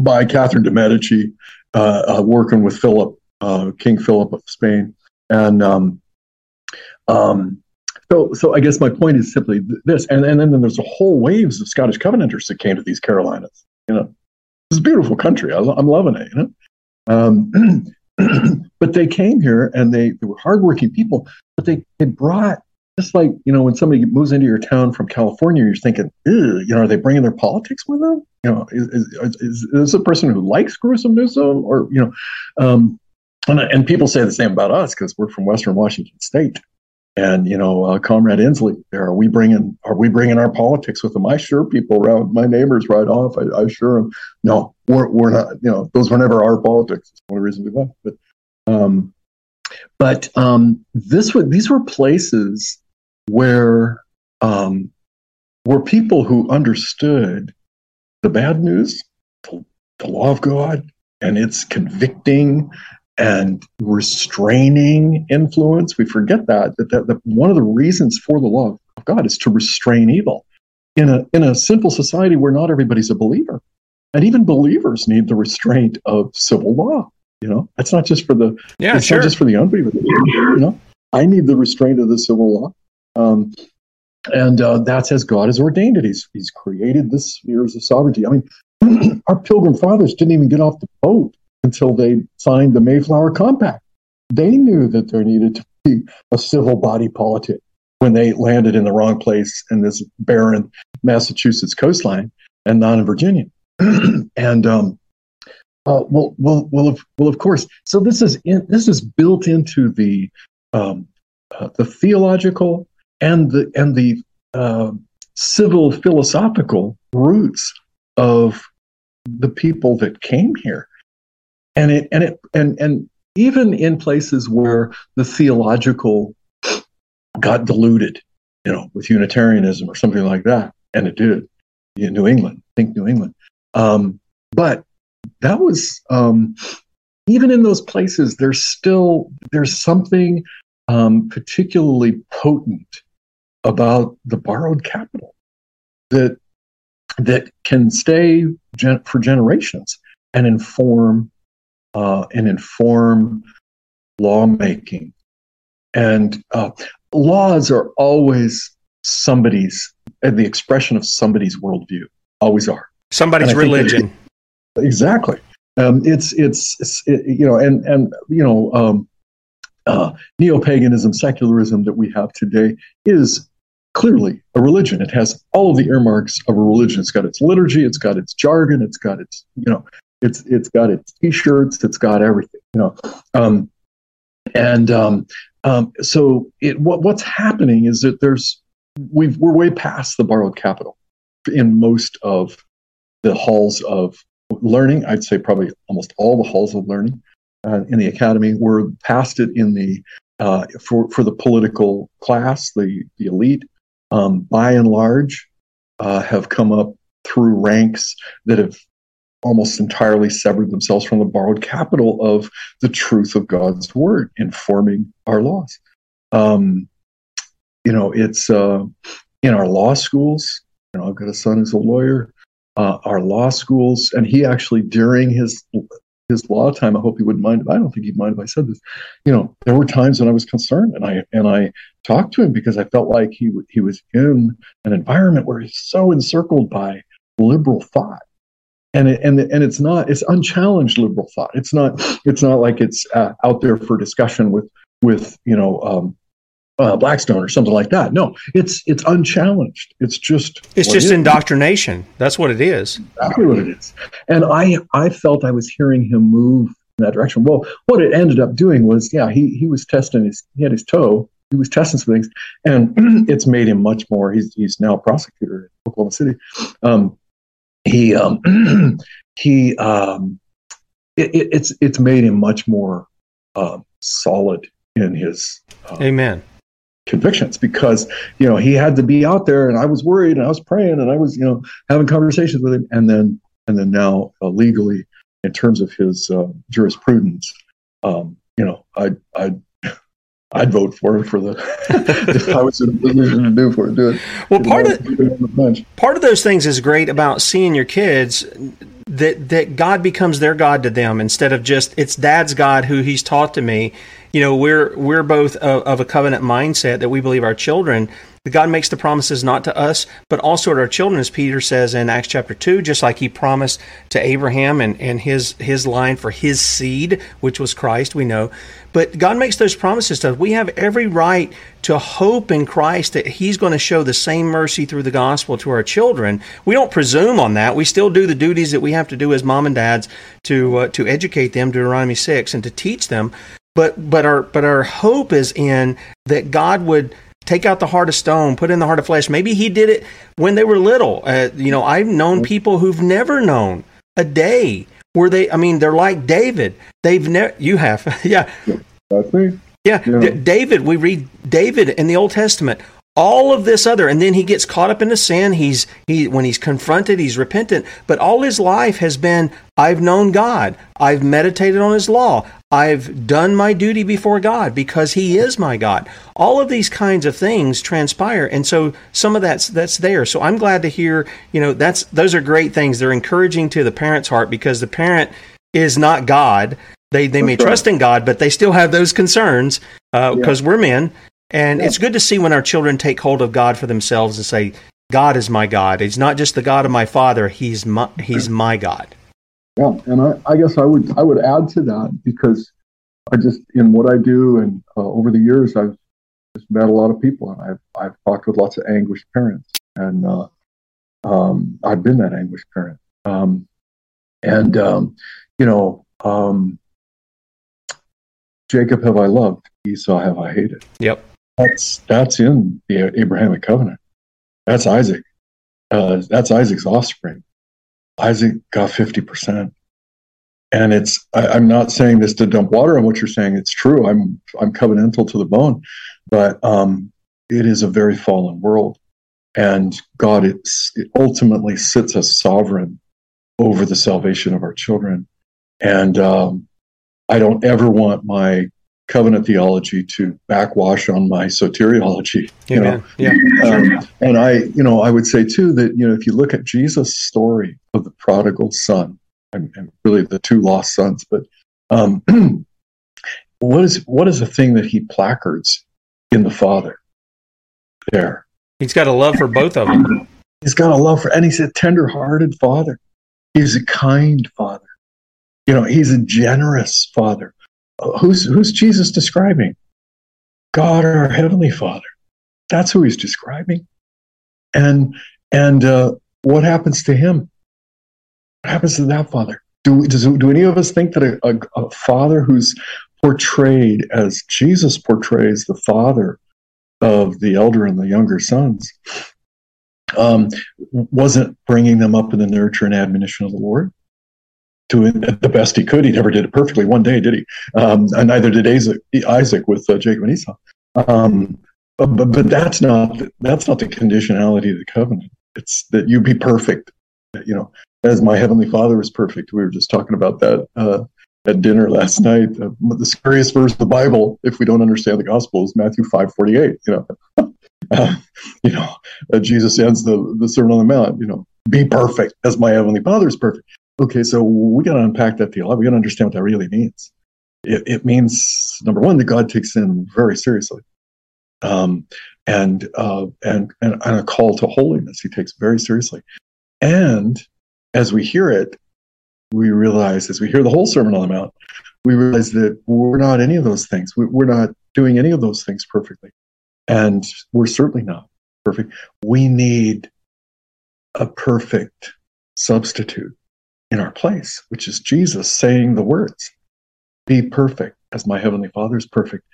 by Catherine de Medici, uh, uh, working with Philip, uh, King Philip of Spain, and um, um, so so I guess my point is simply this, and and then there's a whole waves of Scottish Covenanters that came to these Carolinas. You know, it's a beautiful country. I, I'm loving it. You know. Um, [clears throat] but they came here and they, they were hardworking people, but they, they brought just like you know when somebody moves into your town from California, you're thinking, you know, are they bringing their politics with them? You know, is, is, is, is this a person who likes gruesome Newsom, or you know, um, and and people say the same about us because we're from Western Washington State, and you know, uh, Comrade Inslee, are we bringing are we bringing our politics with them? I sure people around my neighbors right off. I, I sure am. No, we're we're not. You know, those were never our politics. That's one of the reasons we left, but. Um, but um, this were these were places where um, were people who understood the bad news, the, the law of God, and its convicting and restraining influence. We forget that that, that, that one of the reasons for the law of God is to restrain evil. In a in a simple society where not everybody's a believer, and even believers need the restraint of civil law. You know, that's not just for the yeah, it's sure. not just for the unbeliever. You know, I need the restraint of the civil law. Um, and uh, that's as God has ordained it. He's He's created the spheres of sovereignty. I mean, [clears throat] our Pilgrim fathers didn't even get off the boat until they signed the Mayflower Compact. They knew that there needed to be a civil body politic when they landed in the wrong place in this barren Massachusetts coastline and not in Virginia. [clears throat] and um, uh, well, well, well, of, well, of course. So this is in, this is built into the um, uh, the theological and the and the uh, civil philosophical roots of the people that came here, and it and it and and even in places where the theological got diluted, you know, with Unitarianism or something like that, and it did in New England. Think New England, um, but that was um, even in those places. There's still there's something um, particularly potent about the borrowed capital that that can stay gen- for generations and inform uh, and inform lawmaking. And uh, laws are always somebody's the expression of somebody's worldview. Always are somebody's religion. It, exactly. Um, it's it's, it's it, you know and and you know um, uh, neo paganism, secularism that we have today is clearly a religion. It has all of the earmarks of a religion. It's got its liturgy, it's got its jargon, it's got its you know, it's it's got its t-shirts, it's got everything. You know, um, and um, um, so it what, what's happening is that there's we've we're way past the borrowed capital in most of the halls of learning. I'd say probably almost all the halls of learning uh, in the academy. We're past it in the uh, for for the political class, the the elite. Um, by and large, uh, have come up through ranks that have almost entirely severed themselves from the borrowed capital of the truth of God's word informing our laws. Um, you know, it's uh, in our law schools. You know, I've got a son who's a lawyer. Uh, our law schools, and he actually during his his law time. I hope he wouldn't mind. I don't think he'd mind if I said this. You know, there were times when I was concerned, and I and I talked to him because I felt like he he was in an environment where he's so encircled by liberal thought, and it, and and it's not it's unchallenged liberal thought. It's not it's not like it's uh, out there for discussion with with you know. Um, uh, Blackstone or something like that. No, it's it's unchallenged. It's just it's just it indoctrination. That's what it is. Exactly what it is. And I I felt I was hearing him move in that direction. Well, what it ended up doing was, yeah, he he was testing his he had his toe. He was testing some things, and [clears throat] it's made him much more. He's he's now a prosecutor in Oklahoma City. Um, he um, [clears throat] he um, it, it, it's it's made him much more uh, solid in his uh, amen. convictions because you know he had to be out there and i was worried and i was praying and i was you know having conversations with him. And then and then now uh, legally in terms of his uh, jurisprudence um, you know i i I'd vote for him for the [laughs] if I was in a position to do for it. Do it. Well, part of part of those things is great about seeing your kids that that God becomes their God to them instead of just it's Dad's God who He's taught to me. You know, we're we're both of, of a covenant mindset that we believe our children that God makes the promises not to us, but also to our children, as Peter says in Acts chapter 2, just like he promised to Abraham and, and his, his line for his seed, which was Christ, we know. But God makes those promises to us. We have every right to hope in Christ that he's going to show the same mercy through the gospel to our children. We don't presume on that. We still do the duties that we have to do as mom and dads to, uh, to educate them, Deuteronomy 6, and to teach them. But, but, our, but our hope is in that God would take out the heart of stone, put in the heart of flesh. Maybe he did it when they were little. Uh, you know, I've known people who've never known a day where they, I mean, they're like David. They've never, you have, [laughs] yeah. That's me. Yeah. yeah. D- David, we read David in the Old Testament all of this other and then he gets caught up in the sin. He's he when he's confronted he's repentant. But all his life has been i've known god. I've meditated on his law. I've done my duty before god because he is my god. All of these kinds of things transpire and so some of that's that's there. So i'm glad to hear you know that's those are great things. They're encouraging to the parent's heart because the parent is not god. They they may trust in god but they still have those concerns because uh, yeah. we're men and yeah. it's good to see when our children take hold of God for themselves and say, God is my God. He's not just the God of my father, he's my, he's my God. Yeah, and I, I guess I would I would add to that because I just in what I do and uh, over the years I've just met a lot of people and I've I've talked with lots of anguished parents and uh, um, I've been that anguished parent um, and um, you know um, Jacob have I loved Esau have I hated yep that's that's in the Abrahamic covenant. That's Isaac. Uh, that's Isaac's offspring. Isaac got fifty percent, and it's. I, am not saying this to dump water on what you're saying. It's true. I'm I'm covenantal to the bone, but um, it is a very fallen world, and God it ultimately sits as sovereign over the salvation of our children, and um, I don't ever want my covenant theology to backwash on my soteriology. You know, yeah. Um, and I, you know, I would say too that you know if you look at Jesus' story of the prodigal son and, and really the two lost sons, but um, [clears throat] what is what is the thing that he placards in the Father? There, he's got a love for both of them. He's got a love for, and he's a tender-hearted father. He's a kind father. You know, he's a generous father who's who's Jesus describing? God, our heavenly Father. That's who he's describing. And and uh, what happens to him? What happens to that father? Do does, do any of us think that a, a, a father who's portrayed as Jesus portrays the father of the elder and the younger sons um, wasn't bringing them up in the nurture and admonition of the Lord? Doing the best he could. He never did it perfectly one day, did he? Um, and neither did Isaac, with uh, Jacob and Esau. Um, but, but, that's not that's not the conditionality of the covenant. It's that you be perfect. You know, as my heavenly Father is perfect. We were just talking about that uh, at dinner last night. Uh, the scariest verse of the Bible, if we don't understand the gospel, is Matthew five forty eight. You know, [laughs] uh, you know, uh, Jesus ends the the Sermon on the Mount. You know, be perfect as my heavenly Father is perfect. Okay, so we got to unpack that deal. We got to understand what that really means. It, it, means number one that God takes sin very seriously, um, and, uh, and and and a call to holiness He takes very seriously. And as we hear it, we realize as we hear the whole Sermon on the Mount, we realize that we're not any of those things. We, we're not doing any of those things perfectly, and we're certainly not perfect. We need a perfect substitute in our place, which is Jesus saying the words, Be perfect as my heavenly Father is perfect.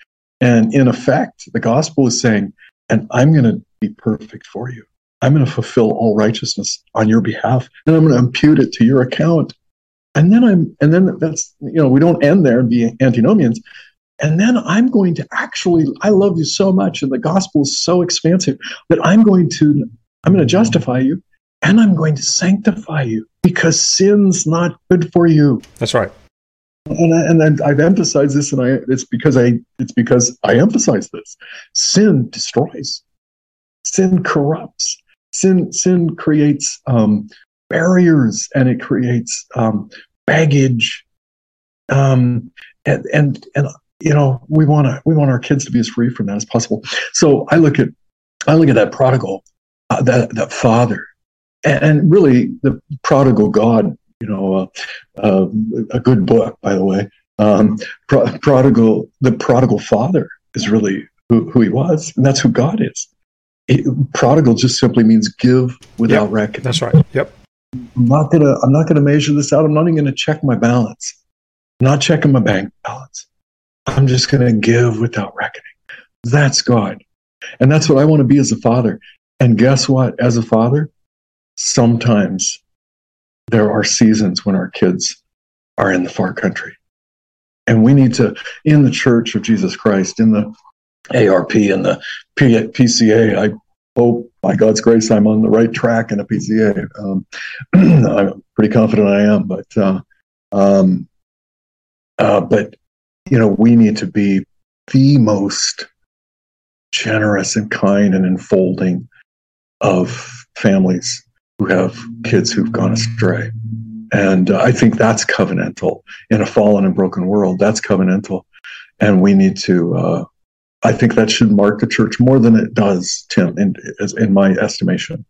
And in effect, the gospel is saying, And I'm going to be perfect for you. I'm going to fulfill all righteousness on your behalf, and I'm going to impute it to your account. And then I'm, and then that's, you know, we don't end there and be antinomians. And then I'm going to actually, I love you so much, and the gospel is so expansive that I'm going to, I'm going to justify you and I'm going to sanctify you because sin's not good for you. That's right. And, I, and I've emphasized this, and I it's because I it's because I emphasize this. Sin destroys. Sin corrupts. Sin sin creates um, barriers, and it creates um, baggage. Um, and and and you know we want to we want our kids to be as free from that as possible. So I look at I look at that prodigal, uh, that that father and really the prodigal god you know uh, uh, a good book by the way. Um, pro- prodigal the prodigal father is really who, who, he was and that's who god is. It, prodigal just simply means give without yep, reckoning. that's right. Yep. I'm not gonna i'm not gonna measure this out. I'm not even gonna check my balance. I'm not checking my bank balance. I'm just gonna give without reckoning. That's god. And that's what i want to be as a father. And guess what? As a father sometimes there are seasons when our kids are in the far country. And we need to, in the church of Jesus Christ, in the ARP and the PCA. I hope, by God's grace, I'm on the right track in the PCA. Um, [clears throat] I'm pretty confident I am, but uh, um, uh, but you know, we need to be the most generous and kind and enfolding of families who have kids who've gone astray. And uh, I think that's covenantal in a fallen and broken world. That's covenantal. And we need to, uh, I think that should mark the church more than it does, Tim, in, in my estimation.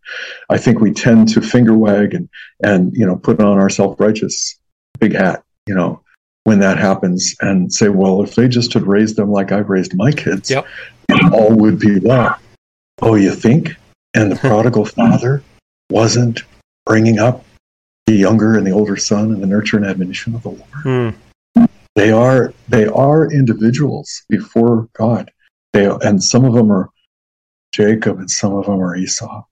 I think we tend to finger wag and, and you know, put on our self righteous big hat, you know, when that happens and say, well, if they just had raised them like I've raised my kids, yep. all would be well. Oh, you think? And the [laughs] prodigal father wasn't bringing up the younger and the older son and the nurture and admonition of the Lord. Hmm. They are they are individuals before God. They and some of them are Jacob and some of them are Esau.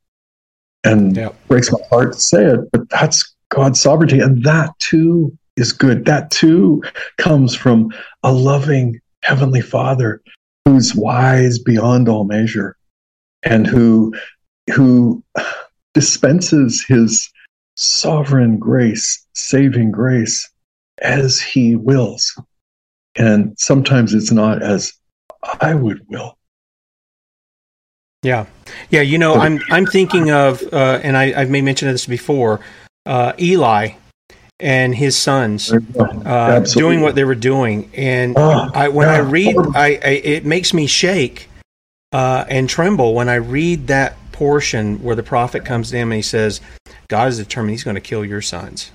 And yep. it breaks my heart to say it, but that's God's sovereignty, and that too is good. That too comes from a loving heavenly Father who's wise beyond all measure, and who who dispenses his sovereign grace, saving grace, as he wills. And sometimes it's not as I would will. Yeah, yeah. You know, I'm I'm thinking of, uh, and I, I've made mention of this before. Uh, Eli and his sons uh, doing what they were doing, and oh, I, when. I read, I, I, it makes me shake uh, and tremble when I read that portion where the prophet comes to him and he says, "God is determined; He's going to kill your sons."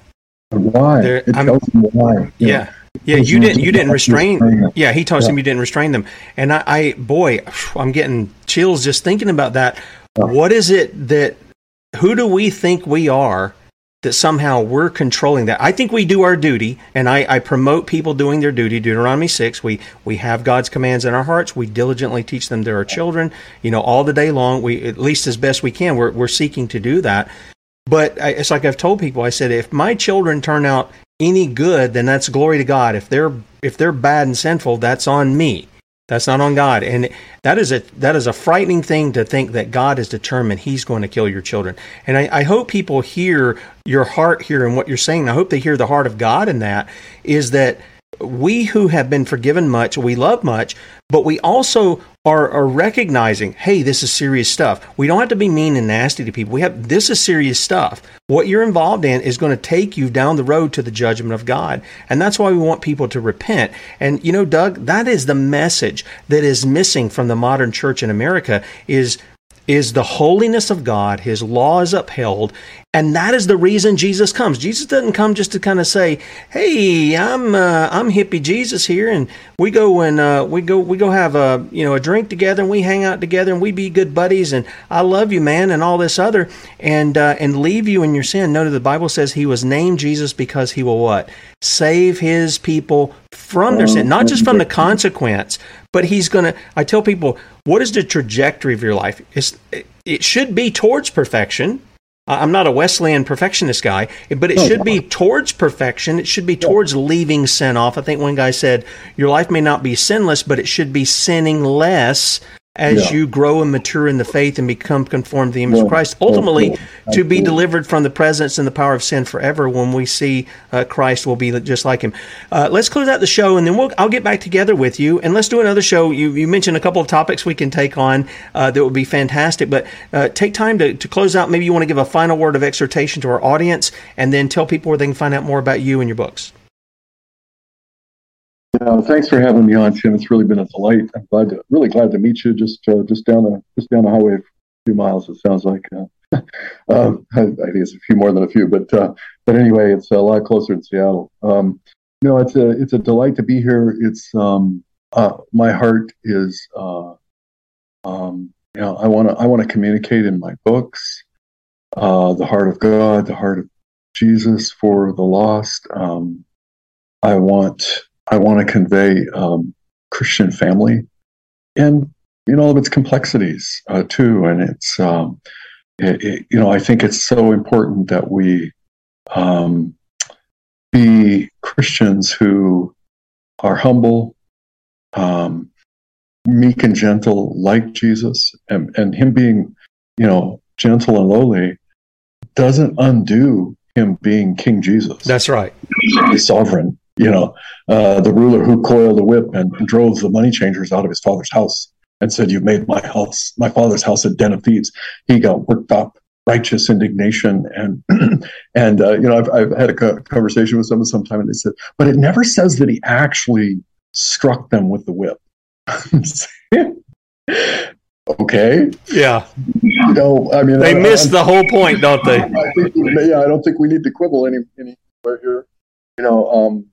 Why? There, it tells him why. Yeah. Yeah, you didn't. You didn't restrain. Yeah, he tells yeah. him you didn't restrain them, and I, I, boy, I'm getting chills just thinking about that. Yeah. What is it that? Who do we think we are that somehow we're controlling that? I think we do our duty, and I, I promote people doing their duty. Deuteronomy six. We we have God's commands in our hearts. We diligently teach them to our children. You know, all the day long. We at least as best we can. We're we're seeking to do that. But I, it's like I've told people. I said if my children turn out any good, then that's glory to God. If they're if they're bad and sinful, that's on me. That's not on God. And that is a that is a frightening thing to think that God is determined He's going to kill your children. And I, I hope people hear your heart here and what you're saying. I hope they hear the heart of God in that is that we who have been forgiven much, we love much, but we also are, are, recognizing, hey, this is serious stuff. We don't have to be mean and nasty to people. We have this is serious stuff. What you're involved in is going to take you down the road to the judgment of God. And that's why we want people to repent. And you know, Doug, that is the message that is missing from the modern church in America is is the holiness of God, His law is upheld, and that is the reason Jesus comes. Jesus doesn't come just to kind of say, "Hey, I'm uh, I'm hippie Jesus here, and we go and uh, we go we go have a you know a drink together, and we hang out together, and we be good buddies, and I love you, man, and all this other, and uh, and leave you in your sin." Notice the Bible says He was named Jesus because He will what save His people from their sin, not just from the consequence, but He's going to. I tell people, what is the trajectory of your life? It's, it should be towards perfection I'm not a Wesleyan perfectionist guy, but it should be towards perfection. It should be towards leaving sin off. I think one guy said, Your life may not be sinless, but it should be sinning less as yeah. you grow and mature in the faith and become conformed to the image yeah. of Christ, ultimately yeah. to be delivered from the presence and the power of sin forever. When we see uh, Christ, we'll be just like Him. Uh, let's close out the show, and then we'll, I'll get back together with you, and let's do another show. You, you mentioned a couple of topics we can take on uh, that would be fantastic, but uh, take time to, to close out. Maybe you want to give a final word of exhortation to our audience, and then tell people where they can find out more about you and your books. Thanks for having me on, Tim. It's really been a delight. I'm glad to, really glad to meet you. Just uh, just down the just down the highway, a few miles. It sounds like. Uh, [laughs] um, I, I, think it's a few more than a few, but uh, but anyway, it's a lot closer in Seattle. Um, know, it's a it's a delight to be here. It's um, uh, my heart is uh, um, you know I want to I want to communicate in my books uh, the heart of God, the heart of Jesus for the lost. Um, I want I want to convey um, Christian family and you know all of its complexities uh, too. And it's um, it, it, you know I think it's so important that we um, be Christians who are humble, um, meek and gentle like Jesus and, and him being, you know, gentle and lowly doesn't undo him being King Jesus. That's right. The sovereign, you know, uh, the ruler who coiled the whip and, and drove the money changers out of his father's house and said, "You've made my house, my father's house, a den of thieves." He got worked up, righteous indignation, and [clears throat] and uh, you know, I've, I've had a co- conversation with someone sometime, and they said, "But it never says that he actually struck them with the whip." [laughs] okay. Yeah. You know, I mean, They I- missed I- the whole point, don't they? [laughs] I think, yeah, I don't think we need to quibble any anywhere here. You know, um,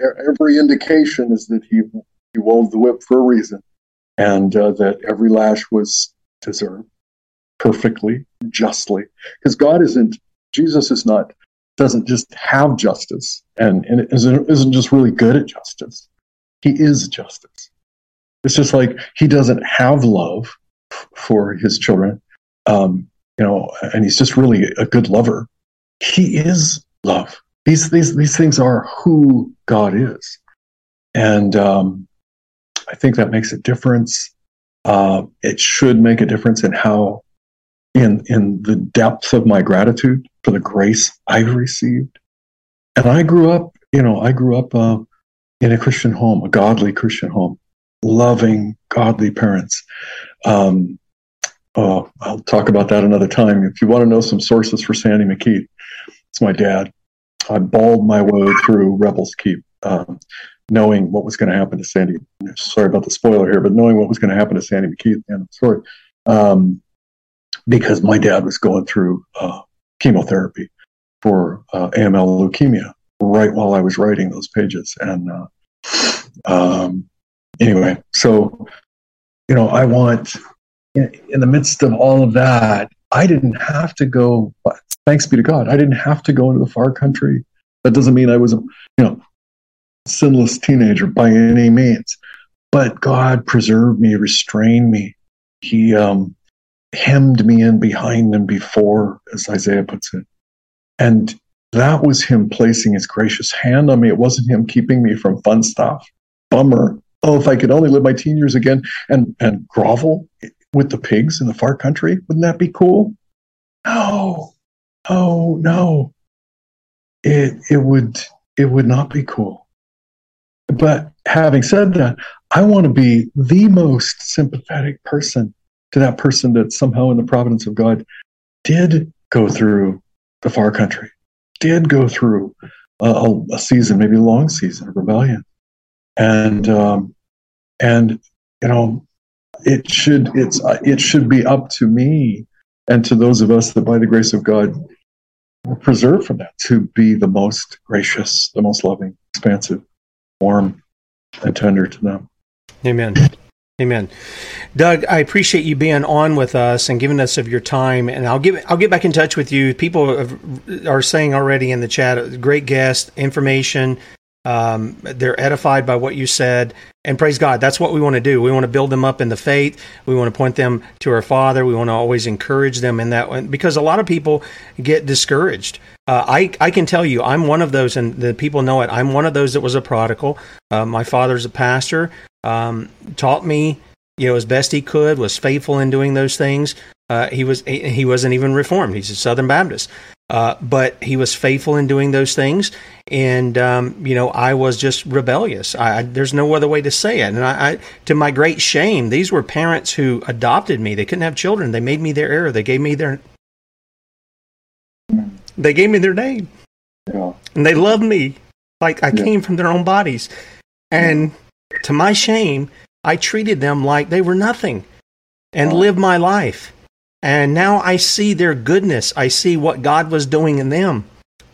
every indication is that he he wove the whip for a reason, and uh, that every lash was deserved perfectly, justly, because God isn't Jesus is not doesn't just have justice and, and isn't, isn't just really good at justice. He is justice. It's just like he doesn't have love for his children, um, you know, and he's just really a good lover. He is love. These these these things are who God is, and um, I think that makes a difference. Uh, it should make a difference in how, in in the depth of my gratitude for the grace I've received. And I grew up, you know, I grew up uh, in a Christian home, a godly Christian home, loving, godly parents. Um, oh, I'll talk about that another time. If you want to know some sources for Sandy M'Kethe, it's my dad. I bawled my way through Rebels Keep, um, knowing what was going to happen to Sandy. Sorry about the spoiler here, but knowing what was going to happen to Sandy M'Kethe at the end of the story, um, because my dad was going through uh, chemotherapy for uh, AML leukemia right while I was writing those pages, and uh, um, anyway, so you know, I want in, in the midst of all of that, I didn't have to go. Thanks be to God, I didn't have to go into the far country. That doesn't mean I was a you know sinless teenager by any means, but God preserved me, restrained me. He um, hemmed me in behind and before, as Isaiah puts it, and that was Him placing His gracious hand on me. It wasn't Him keeping me from fun stuff. Bummer. Oh, if I could only live my teen years again and and grovel with the pigs in the far country, wouldn't that be cool? No, oh no, it it would it would not be cool. But having said that, I want to be the most sympathetic person to that person that somehow, in the providence of God, did go through the far country, did go through a, a season, maybe a long season of rebellion, and um, and you know, it should it's it should be up to me and to those of us that, by the grace of God, were preserved from that to be the most gracious, the most loving, expansive, warm, and tender to them. Amen. Amen. Doug, I appreciate you being on with us and giving us of your time. And I'll give I'll get back in touch with you. People are saying already in the chat, great guest, information. Um, they're edified by what you said, and praise God. That's what we want to do. We want to build them up in the faith. We want to point them to our Father. We want to always encourage them in that one because a lot of people get discouraged. Uh, I I can tell you, I'm one of those, and the people know it. I'm one of those that was a prodigal. Uh, my father's a pastor. Um, taught me, you know, as best he could. Was faithful in doing those things. Uh, he was he, he wasn't even reformed. He's a Southern Baptist. Uh, but he was faithful in doing those things, and um, you know I was just rebellious. I, I, there's no other way to say it. And I, I, to my great shame, these were parents who adopted me. They couldn't have children. They made me their heir. They gave me their they gave me their name, Yeah. and they loved me like I came from their own bodies. And to my shame, I treated them like they were nothing, and lived my life. And now I see their goodness. I see what God was doing in them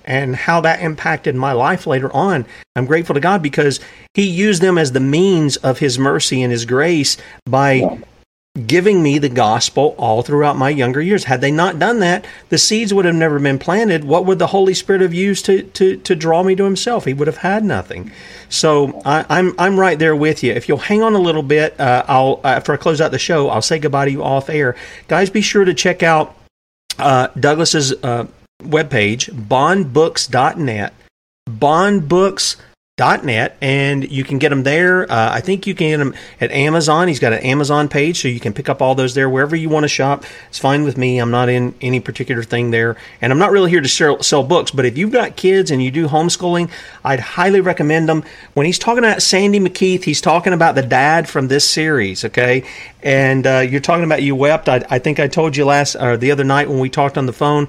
and how that impacted my life later on. I'm grateful to God because He used them as the means of His mercy and His grace by giving me the gospel all throughout my younger years. Had they not done that, the seeds would have never been planted. What would the Holy Spirit have used to, to, to draw me to Himself? He would have had nothing. So I, I'm I'm right there with you. If you'll hang on a little bit, uh, I'll after I close out the show, I'll say goodbye to you off air, guys. Be sure to check out uh, Douglas's uh, webpage, bondbooks.net, bondbooks net and you can get them there. Uh, i think you can get them at amazon. He's got an amazon page so you can pick up all those there wherever you want to shop. It's fine with me. I'm not in any particular thing there. And i'm not really here to sell, sell books but if you've got kids and you do homeschooling i'd highly recommend them when he's talking about sandy M'Kethe he's talking about the dad from this series okay? And uh, you're talking about you wept. I, I think i told you last or the other night when we talked on the phone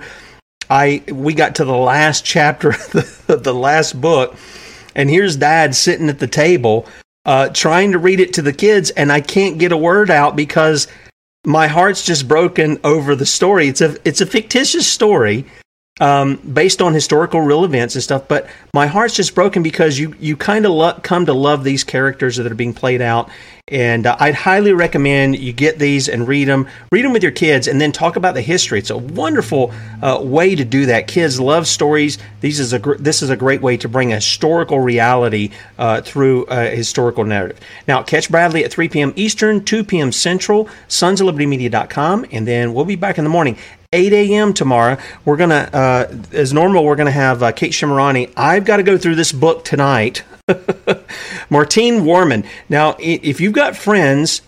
i we got to the last chapter [laughs] of the last book and here's dad sitting at the table uh, trying to read it to the kids, and I can't get a word out because my heart's just broken over the story. It's a it's a fictitious story um, based on historical real events and stuff, but my heart's just broken because you you kind of lo- come to love these characters that are being played out, and uh, I'd highly recommend you get these and read them. Read them with your kids, and then talk about the history. It's a wonderful uh, way to do that. Kids love stories. These is a gr- this is a great way to bring a historical reality uh, through a historical narrative. Now, catch Bradley at 3 p.m. Eastern, 2 p.m. Central, sonsoflibertymedia.com, and then we'll be back in the morning. 8 a.m. tomorrow. We're going to, uh, as normal, we're going to have uh, Kate Shemirani. I've got to go through this book tonight. [laughs] Martine Warman. Now, if you've got friends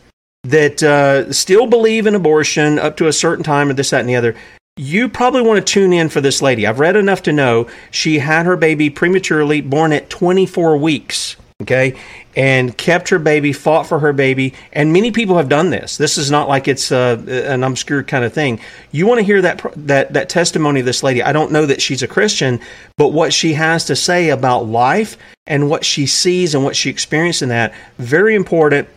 that uh, still believe in abortion up to a certain time or this, that, and the other, you probably want to tune in for this lady. I've read enough to know she had her baby prematurely, born at 24 weeks. Okay, and kept her baby, fought for her baby, and many people have done this. This is not like it's uh, an obscure kind of thing. You want to hear that that that testimony of this lady. I don't know that she's a Christian, but what she has to say about life and what she sees and what she experienced in that very important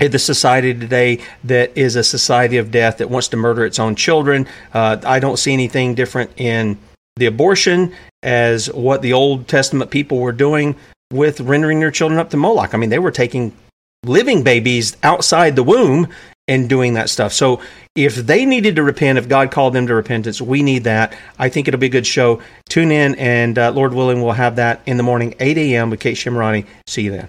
in the society today that is a society of death that wants to murder its own children. Uh, I don't see anything different in the abortion as what the Old Testament people were doing with rendering their children up to Moloch. I mean, they were taking living babies outside the womb and doing that stuff. So if they needed to repent, if God called them to repentance, we need that. I think it'll be a good show. Tune in, and uh, Lord willing, we'll have that in the morning, 8 a.m. with Kate Shemirani. See you then.